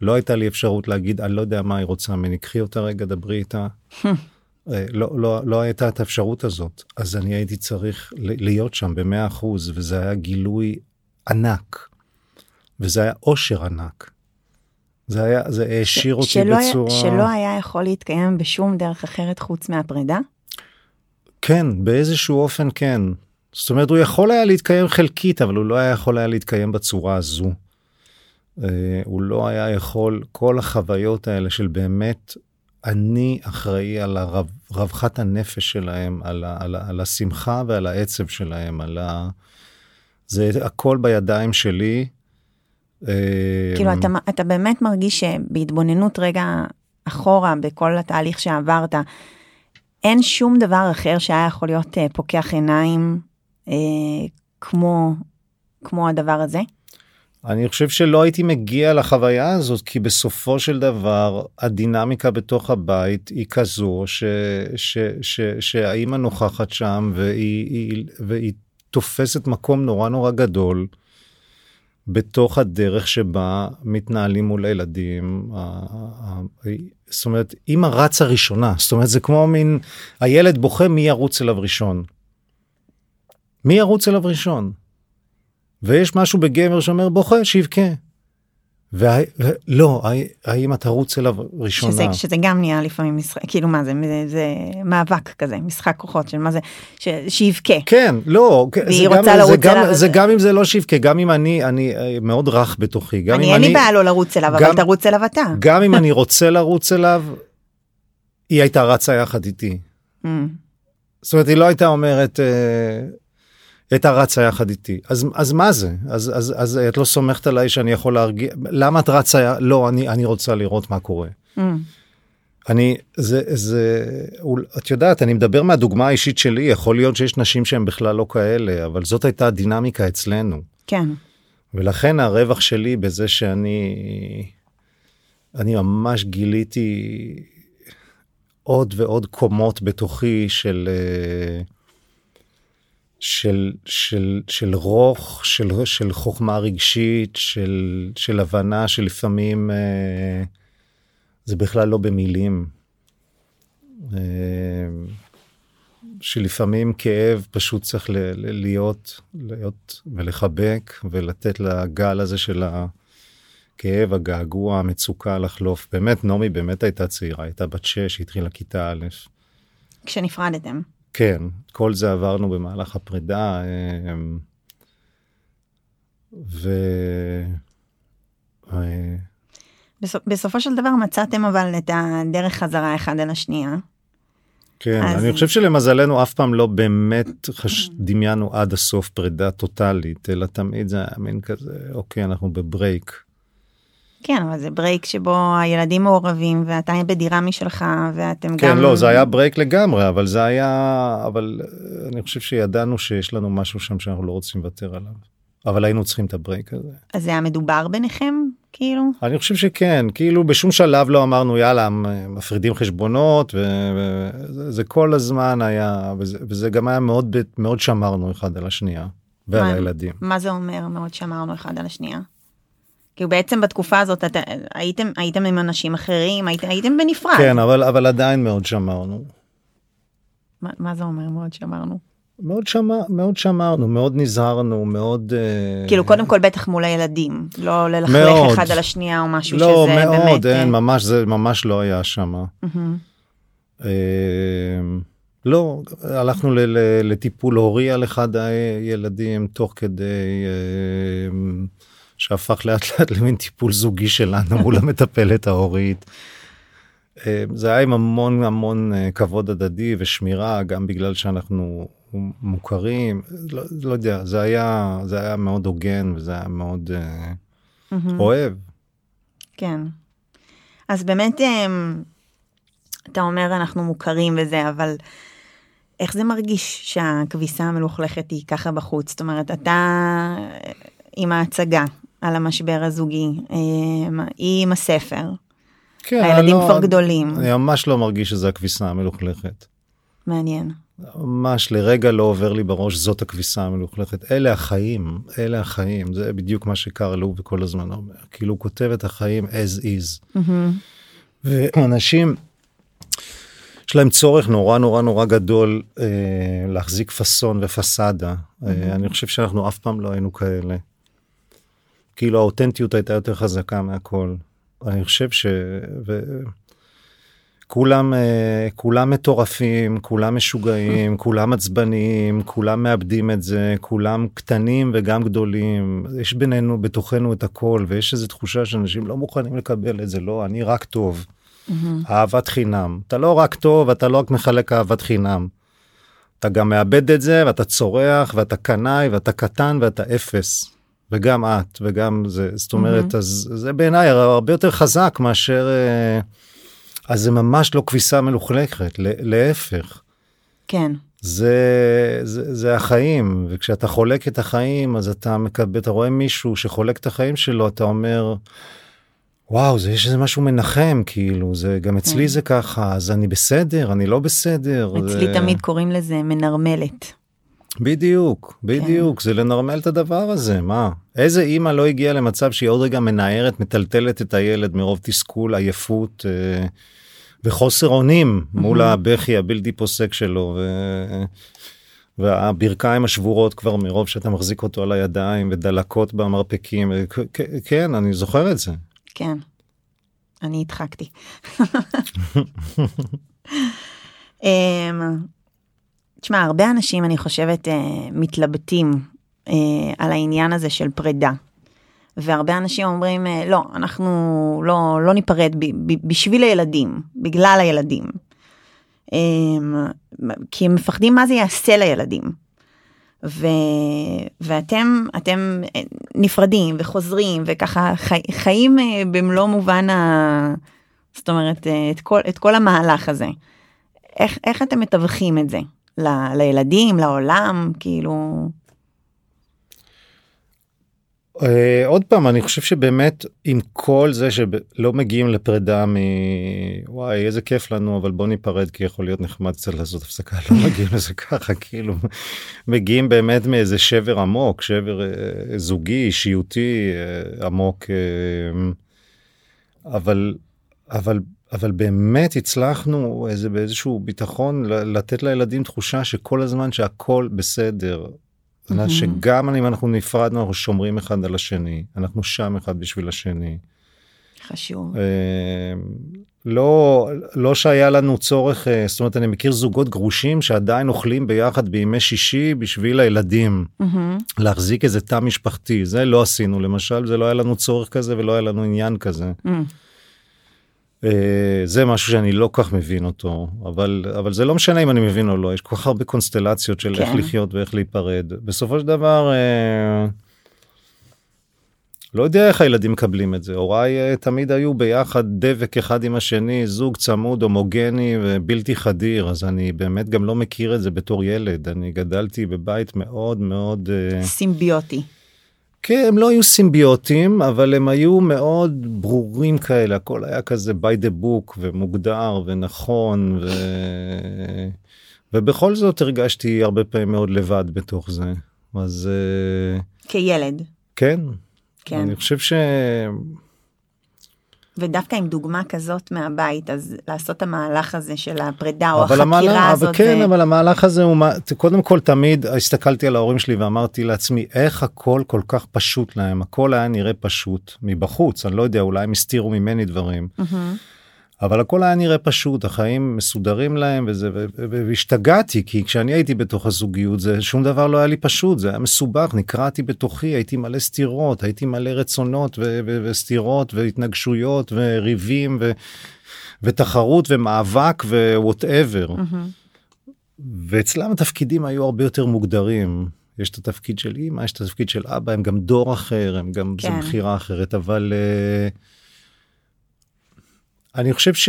לא הייתה לי אפשרות להגיד, אני לא יודע מה היא רוצה ממני, קחי אותה רגע, דברי איתה. אה, לא, לא, לא הייתה את האפשרות הזאת, אז אני הייתי צריך להיות שם במאה אחוז, וזה היה גילוי ענק, וזה היה אושר ענק. זה היה, זה העשיר אותי שלא בצורה... שלא היה יכול להתקיים בשום דרך אחרת חוץ מהפרידה? כן, באיזשהו אופן כן. זאת אומרת, הוא יכול היה להתקיים חלקית, אבל הוא לא היה יכול היה להתקיים בצורה הזו. אה, הוא לא היה יכול, כל החוויות האלה של באמת, אני אחראי על הרב, רווחת הנפש שלהם, על, ה, על, ה, על השמחה ועל העצב שלהם, על ה... זה הכל בידיים שלי. כאילו אתה, אתה באמת מרגיש שבהתבוננות רגע אחורה בכל התהליך שעברת, אין שום דבר אחר שהיה יכול להיות פוקח עיניים אה, כמו, כמו הדבר הזה? אני חושב שלא הייתי מגיע לחוויה הזאת כי בסופו של דבר הדינמיקה בתוך הבית היא כזו ש, ש, ש, שהאימא נוכחת שם והיא, היא, והיא תופסת מקום נורא נורא גדול. בתוך הדרך שבה מתנהלים מול הילדים. זאת אומרת, אימא רצה ראשונה, זאת אומרת, זה כמו מין, הילד בוכה מי ירוץ אליו ראשון. מי ירוץ אליו ראשון? ויש משהו בגבר שאומר בוכה, שיבכה. ולא, האם אתה רוץ אליו ראשונה. שזה, שזה גם נהיה לפעמים משחק, כאילו מה זה, זה, זה מאבק כזה, משחק כוחות של מה זה, ש, שיבכה. כן, לא, והיא רוצה גם, זה אליו. גם, זה גם אם זה לא שיבכה, גם אם אני, אני אה, מאוד רך בתוכי. גם אני אם אין לי בעיה לא לרוץ אליו, גם, אבל תרוץ אליו אתה. גם אם אני רוצה לרוץ אליו, היא הייתה רצה יחד איתי. Mm. זאת אומרת, היא לא הייתה אומרת... אה, הייתה רצה יחד איתי. אז, אז מה זה? אז, אז, אז את לא סומכת עליי שאני יכול להרגיע? למה את רצה? לא, אני, אני רוצה לראות מה קורה. Mm. אני, זה, זה, את יודעת, אני מדבר מהדוגמה האישית שלי, יכול להיות שיש נשים שהן בכלל לא כאלה, אבל זאת הייתה הדינמיקה אצלנו. כן. ולכן הרווח שלי בזה שאני, אני ממש גיליתי עוד ועוד קומות בתוכי של... Uh, של, של, של רוך, של, של חוכמה רגשית, של, של הבנה שלפעמים אה, זה בכלל לא במילים. אה, שלפעמים כאב פשוט צריך ל, ל, להיות, להיות ולחבק ולתת לגל הזה של הכאב, הגעגוע, המצוקה לחלוף. באמת, נעמי באמת הייתה צעירה, הייתה בת שש, התחילה כיתה א'. כשנפרדתם. כן, כל זה עברנו במהלך הפרידה. אמ, ו... אה, בסופו של דבר מצאתם אבל את הדרך חזרה אחד אל השנייה. כן, אז... אני חושב שלמזלנו אף פעם לא באמת חש... דמיינו עד הסוף פרידה טוטאלית, אלא תמיד זה היה מין כזה, אוקיי, אנחנו ב break. כן, אבל זה break שבו הילדים מעורבים ואתה בדירה משלך ואתם כן, גם... כן, לא, זה היה break לגמרי, אבל זה היה... אבל אה, אני חושב שידענו שיש לנו משהו שם שאנחנו לא רוצים לוותר עליו. אבל היינו צריכים את הברייק הזה. אז זה היה מדובר ביניכם, כאילו? אני חושב שכן, כאילו בשום שלב לא אמרנו יאללה, מפרידים חשבונות, וזה כל הזמן היה, וזה, וזה גם היה מאוד, מאוד שמרנו אחד על השנייה. ועל מה- הילדים. מה זה אומר מאוד שמרנו אחד על השנייה? כאילו בעצם בתקופה הזאת את, הייתם, הייתם עם אנשים אחרים, היית, הייתם בנפרד. כן, אבל, אבל עדיין מאוד שמרנו. מה, מה זה אומר מאוד שמרנו? מאוד, שמר, מאוד שמרנו, מאוד נזהרנו, מאוד... אה, כאילו קודם כל בטח מול הילדים, לא ללכלך מאוד. אחד על השנייה או משהו לא, שזה מאוד, באמת... אין, אה, ממש, זה ממש לא היה שם. אה, לא, הלכנו ל- ל- לטיפול הורי על אחד הילדים תוך כדי אה, שהפך לאט לאט למין טיפול זוגי שלנו מול המטפלת ההורית. אה, זה היה עם המון המון אה, כבוד הדדי ושמירה גם בגלל שאנחנו מוכרים לא, לא יודע זה היה זה היה מאוד הוגן וזה היה מאוד מהמם. אוהב. כן. אז באמת, אמ, אתה אומר אנחנו מוכרים וזה, אבל איך זה מרגיש שהכביסה המלוכלכת היא ככה בחוץ? זאת אומרת, אתה עם ההצגה על המשבר הזוגי, אמ, היא עם הספר, כן, הילדים לא, כבר גדולים, אני ממש לא מרגיש שזה הכביסה המלוכלכת. מעניין. ממש לרגע לא עובר לי בראש זאת הכביסה המלוכלכת. אלה החיים אלה החיים. זה בדיוק מה שקרל לוב כל הזמן אומר. כאילו הוא כותב את החיים as is. ואנשים יש להם צורך נורא נורא נורא גדול אה, להחזיק פאסון ופסאדה. אה, אני חושב שאנחנו אף פעם לא היינו כאלה. כאילו האותנטיות הייתה יותר חזקה מהכל אני חושב ש... ו... כולם אה, כולם מטורפים כולם משוגעים כולם עצבניים כולם מאבדים את זה כולם קטנים וגם גדולים יש בינינו בתוכנו את הכל ויש איזו תחושה שאנשים לא מוכנים לקבל את זה לא אני רק טוב. מהמם. אהבת חינם אתה לא רק טוב אתה לא רק מחלק אהבת חינם. אתה גם מאבד את זה ואתה צורח ואתה קנאי ואתה קטן ואתה אפס. וגם את וגם זה זאת אומרת אז זה בעיניי הרבה יותר חזק מאשר אה, אז זה ממש לא כביסה מלוכלכת להפך כן, זה, זה זה החיים וכשאתה חולק את החיים אז אתה מקבל אתה רואה מישהו שחולק את החיים שלו אתה אומר. וואו זה יש איזה משהו מנחם כאילו זה גם אצלי כן. זה ככה אז אני בסדר אני לא בסדר. אצלי זה... תמיד קוראים לזה מנרמלת. בדיוק בדיוק זה לנרמל את הדבר הזה מה איזה אימא לא הגיעה למצב שהיא עוד רגע מנערת מטלטלת את הילד מרוב תסכול עייפות אה, וחוסר אונים מול הבכי הבלתי פוסק שלו. ו... והברכיים השבורות כבר מרוב שאתה מחזיק אותו על הידיים ודלקות במרפקים כן אני זוכר את זה כן, אני הדחקתי. תשמע, הרבה אנשים, אני חושבת, אה, מתלבטים אה, על העניין הזה של פרידה. והרבה אנשים אומרים, אה, לא, אנחנו לא, לא ניפרד ב- ב- בשביל הילדים, בגלל הילדים. אמ, כי הם מפחדים מה זה יעשה לילדים. ו... ואתם אתם נפרדים וחוזרים וככה חי... חיים במלוא מובן ה... זאת אומרת את כל, את כל המהלך הזה. איך, איך אתם מתווכים את זה? ל... לילדים, לעולם, כאילו... Uh, עוד פעם אני חושב שבאמת עם כל זה שלא מגיעים לפרידה מ... וואי איזה כיף לנו אבל בוא ניפרד כי יכול להיות נחמד קצת לעשות הפסקה לא מגיעים לזה ככה כאילו מגיעים באמת מאיזה שבר עמוק שבר uh, זוגי אישיותי uh, עמוק אבל אבל אבל באמת הצלחנו איזה באיזשהו ביטחון לתת לילדים תחושה שכל הזמן שהכל בסדר. מהמם. שגם אם אנחנו נפרדנו אנחנו שומרים אחד על השני אנחנו שם אחד בשביל השני. חשוב. אה, לא לא שהיה לנו צורך אה, זאת אומרת אני מכיר זוגות גרושים שעדיין אוכלים ביחד בימי שישי בשביל הילדים מהמם. להחזיק איזה תא משפחתי זה לא עשינו למשל זה לא היה לנו צורך כזה ולא היה לנו עניין כזה. אה, זה משהו שאני לא כך מבין אותו אבל אבל זה לא משנה אם אני מבין או לא יש כל כך הרבה קונסטלציות של איך כן. לחיות ואיך להיפרד בסופו של דבר אה, לא יודע איך הילדים מקבלים את זה הוריי אה, תמיד היו ביחד דבק אחד עם השני זוג צמוד הומוגני ובלתי חדיר אז אני באמת גם לא מכיר את זה בתור ילד אני גדלתי בבית מאוד מאוד. אה, סימביוטי. כן, הם לא היו סימביוטים, אבל הם היו מאוד ברורים כאלה, הכל היה כזה by the book ומוגדר ונכון, ו... ובכל זאת הרגשתי הרבה פעמים מאוד לבד בתוך זה. אז אה, כילד. כן, כן. אני חושב ש... ודווקא עם דוגמה כזאת מהבית, אז לעשות את המהלך הזה של הפרידה או החקירה המהלך, הזאת. אבל כן, זה- אבל המהלך הזה הוא, קודם כל תמיד הסתכלתי על ההורים שלי ואמרתי לעצמי, איך הכל כל כך פשוט להם, הכל היה נראה פשוט מבחוץ, אני לא יודע, אולי הם הסתירו ממני דברים, מהמם. אבל הכל היה נראה פשוט, החיים מסודרים להם וזה, והשתגעתי, כי כשאני הייתי בתוך הזוגיות, זה שום דבר לא היה לי פשוט, זה היה מסובך, נקרעתי בתוכי, הייתי מלא סתירות, הייתי מלא רצונות וסתירות והתנגשויות וריבים ו- ותחרות ומאבק ו whatever. מהמם. ואצלם התפקידים היו הרבה יותר מוגדרים. יש את התפקיד של אימא, יש את התפקיד של אבא, הם גם דור אחר, הם גם, כן. זו בחירה אחרת, אבל uh, אני חושב ש...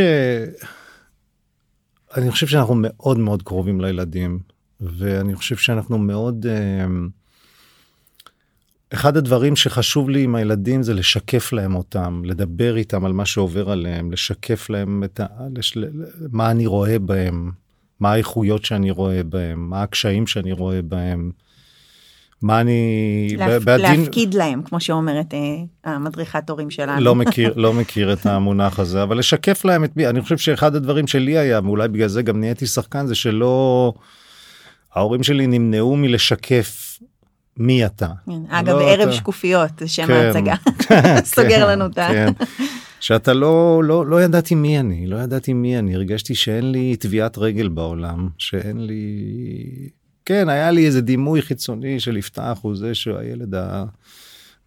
אני חושב שאנחנו מאוד מאוד קרובים לילדים, ואני חושב שאנחנו מאוד... Uh, אחד הדברים שחשוב לי עם הילדים זה לשקף להם אותם, לדבר איתם על מה שעובר עליהם, לשקף להם את ה... לש... מה אני רואה בהם, מה האיכויות שאני רואה בהם, מה הקשיים שאני רואה בהם, מה אני... להפ... בעדין- להפקיד להם, כמו שאומרת אה, המדריכת הורים שלנו. לא מכיר, לא מכיר את המונח הזה, אבל לשקף להם את מי, אני חושב שאחד הדברים שלי היה, ואולי בגלל זה גם נהייתי שחקן, זה שלא... ההורים שלי נמנעו מלשקף מי אתה. כן. אגב, לא, ערב אתה- שקופיות, זה שם כן, ההצגה. סוגר לנו את ה... כן. שאתה לא, לא, לא ידעתי מי אני, לא ידעתי מי אני, הרגשתי שאין לי טביעת רגל בעולם, שאין לי... כן, היה לי איזה דימוי חיצוני של יפתח, הוא זה שהוא הילד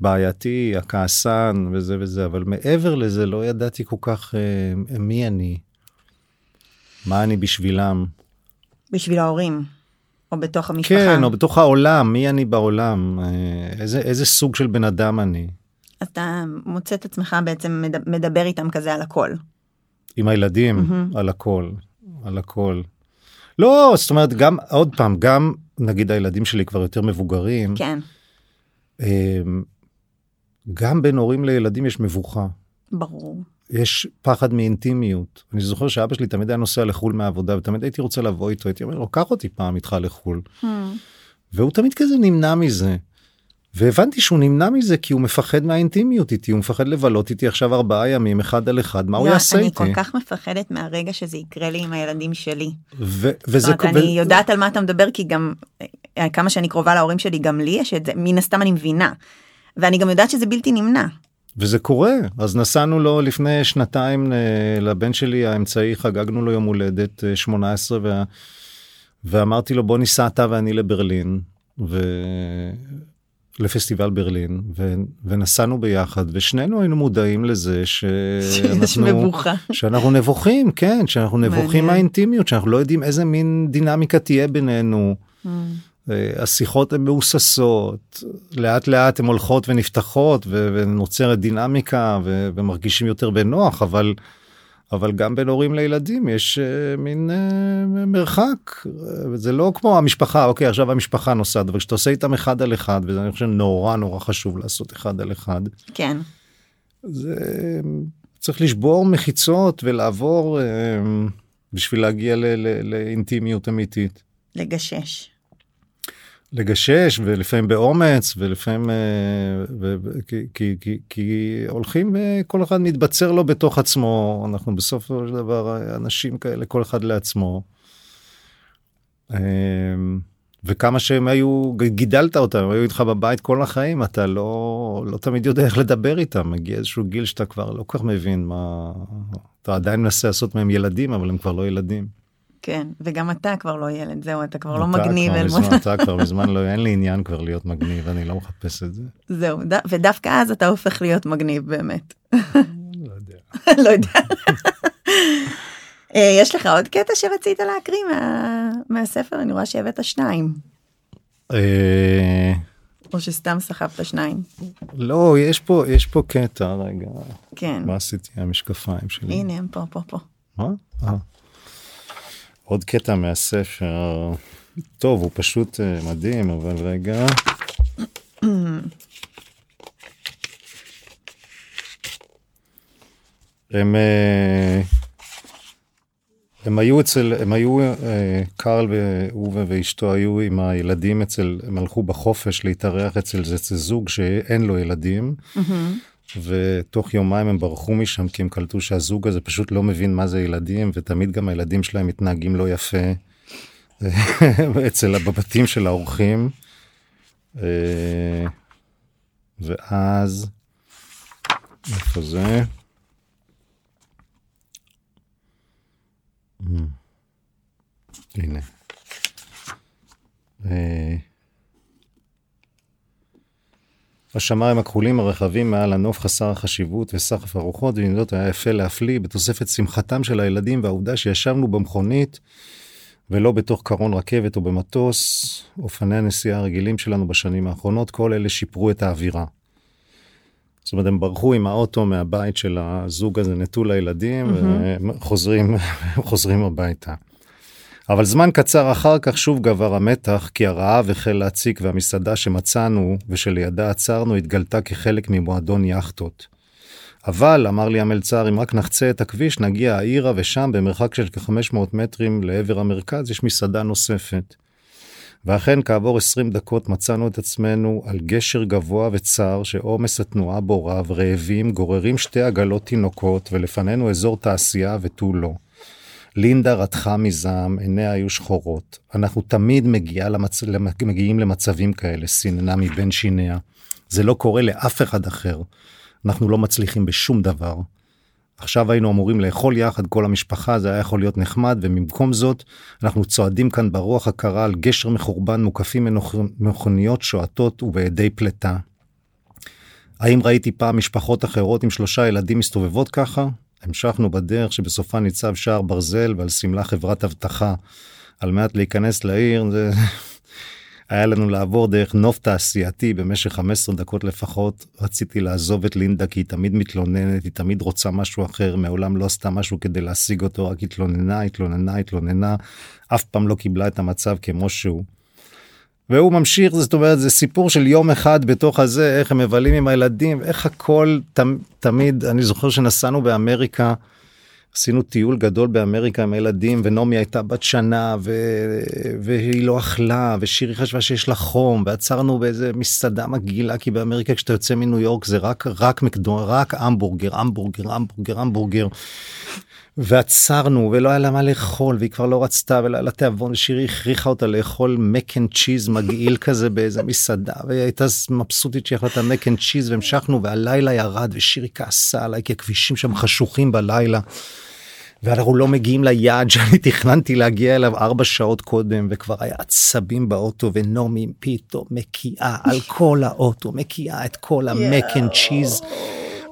הבעייתי, הכעסן וזה וזה, אבל מעבר לזה לא ידעתי כל כך אה, מי אני, מה אני בשבילם. בשביל ההורים, או בתוך המשפחה. כן, או בתוך העולם, מי אני בעולם, אה, איזה, איזה סוג של בן אדם אני. אז אתה מוצא את עצמך בעצם מד- מדבר איתם כזה על הכל. עם הילדים מהמם. על הכל על הכל. לא זאת אומרת גם עוד פעם גם נגיד הילדים שלי כבר יותר מבוגרים כן, אמ, גם בין הורים לילדים יש מבוכה ברור. יש פחד מאינטימיות אני זוכר שאבא שלי תמיד היה נוסע לחו"ל מהעבודה ותמיד הייתי רוצה לבוא איתו הייתי אומר לו קח אותי פעם איתך לחו"ל Hmm. והוא תמיד כזה נמנע מזה. והבנתי שהוא נמנע מזה כי הוא מפחד מהאינטימיות איתי הוא מפחד לבלות איתי עכשיו ארבעה ימים אחד על אחד מה הוא לא, יעשה אני איתי. כל כך מפחדת מהרגע שזה יקרה לי עם הילדים שלי. ו- זאת וזה אומרת, ו- אני יודעת על מה אתה מדבר כי גם אה, כמה שאני קרובה להורים שלי גם לי יש את זה מן הסתם אני מבינה. ואני גם יודעת שזה בלתי נמנע. וזה קורה אז נסענו לו לפני שנתיים אה, לבן שלי האמצעי חגגנו לו יום הולדת אה, 18 וה... ואמרתי לו בוא ניסע אתה ואני לברלין ו... לפסטיבל ברלין ו... ונסענו ביחד ושנינו היינו מודעים לזה שאנחנו. שאנחנו נבוכים כן שאנחנו נבוכים. מהאינטימיות שאנחנו לא יודעים איזה מין דינמיקה תהיה בינינו. Hmm. אה, השיחות הן מהוססות, לאט לאט הן הולכות ונפתחות ו- ונוצרת דינמיקה ו- ומרגישים יותר בנוח, אבל, אבל גם בין הורים לילדים יש uh, מין uh, מרחק, אה, זה לא כמו המשפחה, אוקיי עכשיו המשפחה נוסעת, אבל כשאתה עושה איתם אחד על אחד, וזה אני חושב נורא נורא חשוב לעשות אחד על אחד, כן. זה צריך לשבור מחיצות ולעבור uh, בשביל להגיע לאינטימיות אמיתית. לגשש. לגשש ולפעמים באומץ ולפעמים אה, ו- כי, כי, כי, כי הולכים וכל אחד מתבצר לו בתוך עצמו אנחנו בסופו של דבר אה, אנשים כאלה כל אחד לעצמו. אה, וכמה שהם היו גידלת אותם היו איתך בבית כל החיים אתה לא לא תמיד יודע איך לדבר איתם מגיע איזשהו גיל שאתה כבר לא כל כך מבין מה אתה עדיין מנסה לעשות מהם ילדים אבל הם כבר לא ילדים. כן. וגם אתה כבר לא ילד זהו אתה כבר לא מגניב. כבר מזמן, אתה כבר מזמן לא אין לי עניין כבר להיות מגניב אני לא מחפש את זה. זהו ודווקא אז אתה הופך להיות מגניב באמת. לא יודע. לא יודע. אה, יש לך עוד קטע שרצית להקריא מה... מהספר אני רואה שהבאת שניים אה, או שסתם סחבת שניים. לא יש פה יש פה קטע רגע כן. מה עשיתי המשקפיים שלי הנה הם פה פה פה. מה? עוד קטע מהספר. טוב הוא פשוט אה, מדהים אבל רגע. הם אה, הם היו אצל, הם היו, אה, קרל ואובה ואשתו היו עם הילדים אצל, הם הלכו בחופש להתארח אצל זה, אצל זוג שאין לו ילדים, ותוך יומיים הם ברחו משם כי הם קלטו שהזוג הזה פשוט לא מבין מה זה ילדים, ותמיד גם הילדים שלהם מתנהגים לא יפה אצל בבתים של האורחים. אה, ואז, איפה זה? הנה. אה, השמיים הכחולים הרחבים מעל הנוף חסר החשיבות וסחף הרוחות ונדות היה יפה להפליא בתוספת שמחתם של הילדים והעובדה שישבנו במכונית ולא בתוך קרון רכבת או במטוס, אופני הנסיעה הרגילים שלנו בשנים האחרונות, כל אלה שיפרו את האווירה. זאת אומרת, הם ברחו עם האוטו מהבית של הזוג הזה נטול הילדים, mm-hmm. וחוזרים חוזרים הביתה. אבל זמן קצר אחר כך שוב גבר המתח, כי הרעב החל להציק והמסעדה שמצאנו ושלידה עצרנו התגלתה כחלק ממועדון יאכטות. אבל, אמר לי המלצר, אם רק נחצה את הכביש נגיע העירה ושם במרחק של כ-500 מטרים לעבר המרכז יש מסעדה נוספת. ואכן כעבור 20 דקות מצאנו את עצמנו על גשר גבוה וצר שעומס התנועה בו רב, רעבים, גוררים שתי עגלות תינוקות ולפנינו אזור תעשייה ותו לא. לינדה רתחה מזעם, עיניה היו שחורות. אנחנו תמיד מגיע למצ... מגיעים למצבים כאלה, סיננה מבין שיניה. זה לא קורה לאף אחד אחר. אנחנו לא מצליחים בשום דבר. עכשיו היינו אמורים לאכול יחד כל המשפחה זה היה יכול להיות נחמד ובמקום זאת אנחנו צועדים כאן ברוח הקרה על גשר מחורבן מוקפים מכוניות שועטות ובעדי פלטה. האם ראיתי פעם משפחות אחרות עם שלושה ילדים מסתובבות ככה? המשכנו בדרך שבסופה ניצב שער ברזל ועל שמלה חברת אבטחה. על מנת להיכנס לעיר זה היה לנו לעבור דרך נוף תעשייתי במשך 15 דקות לפחות. רציתי לעזוב את לינדה כי היא תמיד מתלוננת, היא תמיד רוצה משהו אחר, מעולם לא עשתה משהו כדי להשיג אותו, רק התלוננה, התלוננה, התלוננה, אף פעם לא קיבלה את המצב כמו שהוא. והוא ממשיך, זאת אומרת, זה סיפור של יום אחד בתוך הזה, איך הם מבלים עם הילדים, איך הכל תמיד, אני זוכר שנסענו באמריקה. עשינו טיול גדול באמריקה עם הילדים ונעמי הייתה בת שנה ו... והיא לא אכלה ושירי חשבה שיש לה חום ועצרנו באיזה מסעדה מגעילה כי באמריקה כשאתה יוצא מניו יורק זה רק רק מקדון רק המבורגר המבורגר המבורגר המבורגר. ועצרנו ולא היה לה מה לאכול והיא כבר לא רצתה ולא היה לה תיאבון שירי הכריחה אותה לאכול mac and cheese מגעיל כזה באיזה מסעדה והיא הייתה מבסוטית שהיא את ה mac and cheese והמשכנו והלילה ירד ושירי כעסה עליי כי הכבישים שם חשוכים בלילה. ואנחנו לא מגיעים ליעד שאני תכננתי להגיע אליו ארבע שעות קודם וכבר היה עצבים באוטו ונעמי פתאום מקיאה על כל האוטו מקיאה את כל ה mac and cheese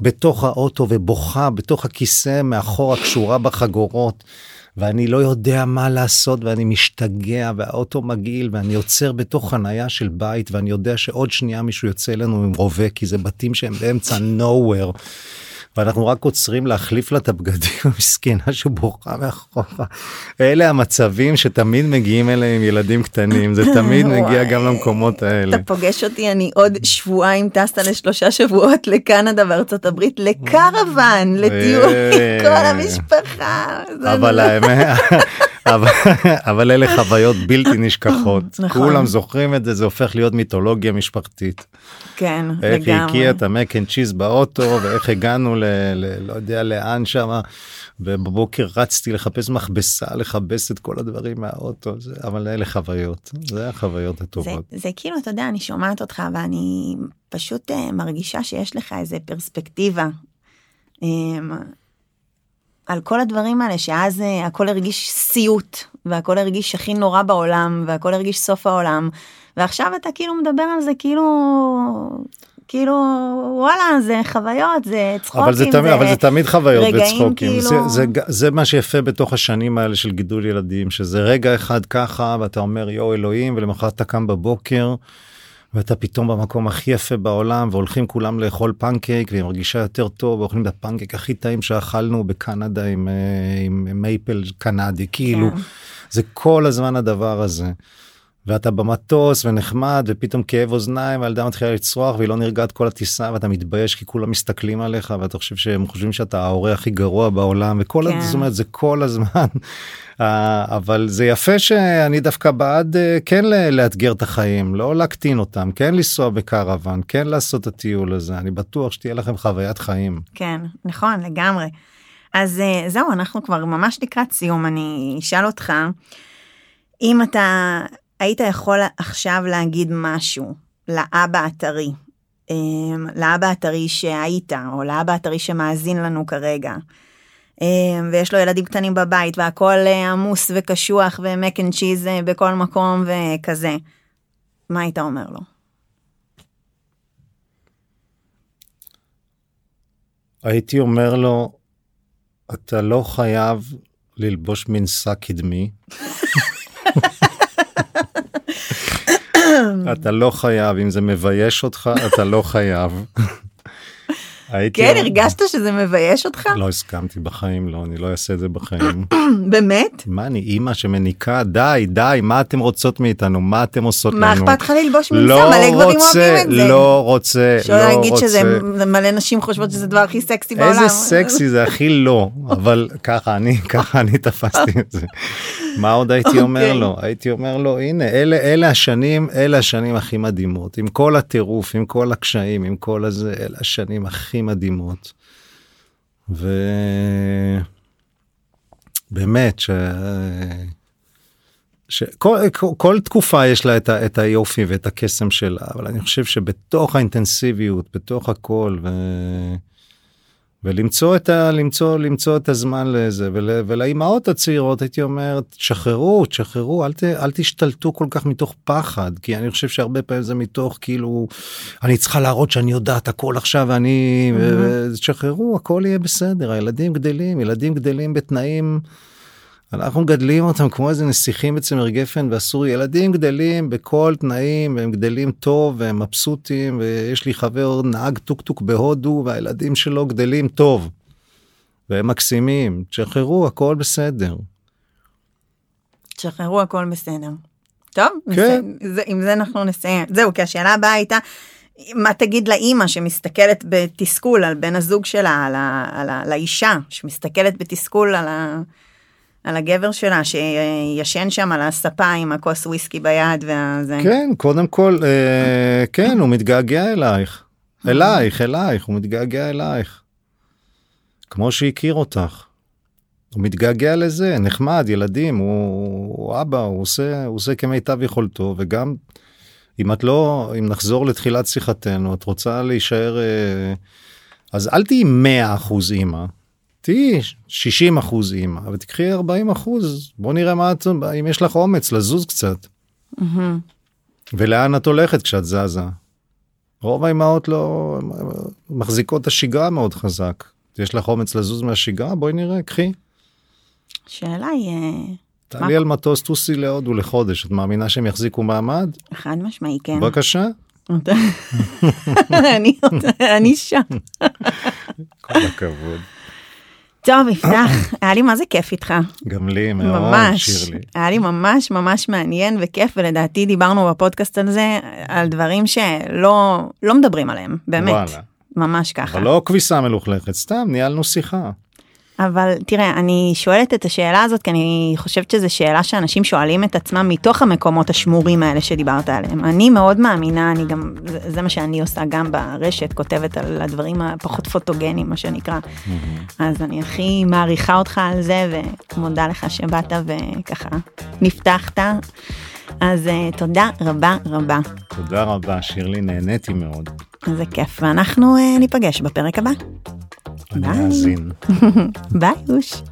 בתוך האוטו ובוכה בתוך הכיסא מאחורה קשורה בחגורות. ואני לא יודע מה לעשות ואני משתגע והאוטו מגעיל ואני עוצר בתוך חנייה של בית ואני יודע שעוד שנייה מישהו יוצא אלינו עם רובה כי זה בתים שהם באמצע nowhere. ואנחנו רק עוצרים להחליף לה את הבגדים המסכנה שבוכה מאחורה. אלה המצבים שתמיד מגיעים אליהם עם ילדים קטנים זה תמיד מגיע גם למקומות האלה. אתה פוגש אותי אני עוד שבועיים טסת לשלושה שבועות לקנדה וארצות הברית לקרוון לטיול כל המשפחה. אבל האמת אבל, אלה חוויות בלתי נשכחות נכון. כולם זוכרים את זה זה הופך להיות מיתולוגיה משפחתית. כן לגמרי. איך היא הקיאה את ה mac and cheese באוטו ואיך הגענו ל, ל... לא יודע לאן שמה ובבוקר רצתי לחפש מכבסה לכבס את כל הדברים מהאוטו זה אבל אלה חוויות זה החוויות הטובות. זה, זה כאילו אתה יודע אני שומעת אותך ואני פשוט אה, מרגישה שיש לך איזה פרספקטיבה. אממ, על כל הדברים האלה שאז אה, הכל הרגיש סיוט והכל הרגיש הכי נורא בעולם והכל הרגיש סוף העולם ועכשיו אתה כאילו מדבר על זה כאילו כאילו וואלה זה חוויות זה צחוקים אבל זה, תמיד, זה, אבל זה תמיד חוויות וצחוקים כאילו... זה, זה, זה מה שיפה בתוך השנים האלה של גידול ילדים שזה רגע אחד ככה ואתה אומר יואו אלוהים ולמחרת אתה קם בבוקר. ואתה פתאום במקום הכי יפה בעולם והולכים כולם לאכול פנקייק והיא מרגישה יותר טוב ואוכלים את הפנקייק הכי טעים שאכלנו בקנדה עם, אה, עם מייפל קנדי כאילו כן. זה כל הזמן הדבר הזה. ואתה במטוס ונחמד ופתאום כאב אוזניים והילדה מתחילה לצרוח והיא לא נרגעת כל הטיסה ואתה מתבייש כי כולם מסתכלים עליך ואתה חושב שהם חושבים שאתה ההורה הכי גרוע בעולם וכל כן. זאת אומרת זה כל הזמן אה, אבל זה יפה שאני דווקא בעד אה, כן לאתגר את החיים לא להקטין אותם כן לנסוע בקרוון כן לעשות את הטיול הזה אני בטוח שתהיה לכם חוויית חיים. כן, נכון, לגמרי. אז אה, זהו, אנחנו כבר ממש לקראת סיום. אני אשאל אותך, אם אתה היית יכול עכשיו להגיד משהו לאבא הטרי, אה, לאבא הטרי שהיית, או לאבא הטרי שמאזין לנו כרגע, אה, ויש לו ילדים קטנים בבית, והכל אה, עמוס וקשוח ו mac and cheese אה, בכל מקום וכזה, מה היית אומר לו? הייתי אומר לו אתה לא חייב ללבוש מנסה קדמי. אתה לא חייב אם זה מבייש אותך אתה לא חייב. הייתי כן, אומר- הרגשת שזה מבייש אותך? לא הסכמתי בחיים לא אני לא אעשה את זה בחיים. באמת? מה אני אימא שמניקה די די מה אתם רוצות מאיתנו מה אתם עושות מה לנו. אכפת לך ללבוש מנסה? לא מלא גברים רוצה אוהבים את זה. לא רוצה שלא לא להגיד שזה רוצה. מלא נשים חושבות שזה הדבר הכי סקסי בעולם. איזה סקסי זה הכי לא אבל ככה אני ככה אני תפסתי את זה. מה עוד הייתי אומר אוקיי. לו הייתי אומר לו הנה אלה השנים אלה השנים הכי מדהימות עם כל הטירוף עם כל הקשיים עם כל הזה אלה השנים הכי מדהימות. ובאמת ש... שכל כל, כל תקופה יש לה את, ה, את היופי ואת הקסם שלה אבל אני חושב שבתוך האינטנסיביות בתוך הכל ו... ולמצוא את ה... למצוא למצוא את הזמן לזה ול, ולאימהות הצעירות הייתי אומר תשחררו תשחררו אל, ת, אל תשתלטו כל כך מתוך פחד כי אני חושב שהרבה פעמים זה מתוך כאילו אני צריכה להראות שאני יודעת הכל עכשיו ואני Mhm. תשחררו הכל יהיה בסדר הילדים גדלים ילדים גדלים בתנאים. אנחנו מגדלים אותם כמו איזה נסיכים בצמר גפן ואסור ילדים גדלים בכל תנאים והם גדלים טוב והם מבסוטים ויש לי חבר נהג טוק טוק בהודו והילדים שלו גדלים טוב. והם מקסימים תשחררו הכל בסדר. תשחררו הכל בסדר. טוב, כן. זה- עם זה אנחנו נסיים. זהו, כי השאלה הבאה הייתה, מה תגיד לאימא שמסתכלת בתסכול על בן הזוג שלה, על, ה, על, ה, לאישה שמסתכלת בתסכול על, ה, על הגבר שלה שישן שם על הספה עם הכוס וויסקי ביד והזה. כן קודם כל אה, כן הוא מתגעגע אלייך אלייך אלייך הוא מתגעגע אלייך. כמו שהכיר אותך. הוא מתגעגע לזה נחמד ילדים הוא, הוא אבא הוא עושה הוא עושה כמיטב יכולתו וגם אם את לא אם נחזור לתחילת שיחתנו את רוצה להישאר אה, אז אל תהיי 100 אחוז אימא. תהיי 60 אחוז אימא ותקחי 40 אחוז בוא נראה מה את אם יש לך אומץ לזוז קצת. ולאן את הולכת כשאת זזה? רוב האמהות לא מחזיקות את השגרה מאוד חזק. יש לך אומץ לזוז מהשגרה? בואי נראה, קחי. השאלה היא, אה, תעלי על מטוס, טוסי להודו לחודש. את מאמינה שהם יחזיקו מעמד? חד משמעי, כן. בבקשה. אני שם. כל הכבוד. טוב, יפתח, היה לי מה זה כיף איתך. גם לי מאוד, ממש, שירלי. היה לי ממש ממש מעניין וכיף, ולדעתי דיברנו בפודקאסט על זה, על דברים שלא לא מדברים עליהם, באמת, וואלה. ממש ככה. אבל לא כביסה מלוכלכת, סתם ניהלנו שיחה. אבל תראה, אני שואלת את השאלה הזאת, כי אני חושבת שזו שאלה שאנשים שואלים את עצמם מתוך המקומות השמורים האלה שדיברת עליהם. אני מאוד מאמינה, אני גם, זה, זה מה שאני עושה גם ברשת, כותבת על הדברים הפחות פוטוגנים, מה שנקרא. אז אני הכי מעריכה אותך על זה, ומודה לך שבאת וככה נפתחת. אז uh, תודה רבה רבה. תודה רבה, שירלי, נהניתי מאוד. איזה כיף, ואנחנו uh, ניפגש בפרק הבא. Bye. Imagino. Bye, hoje.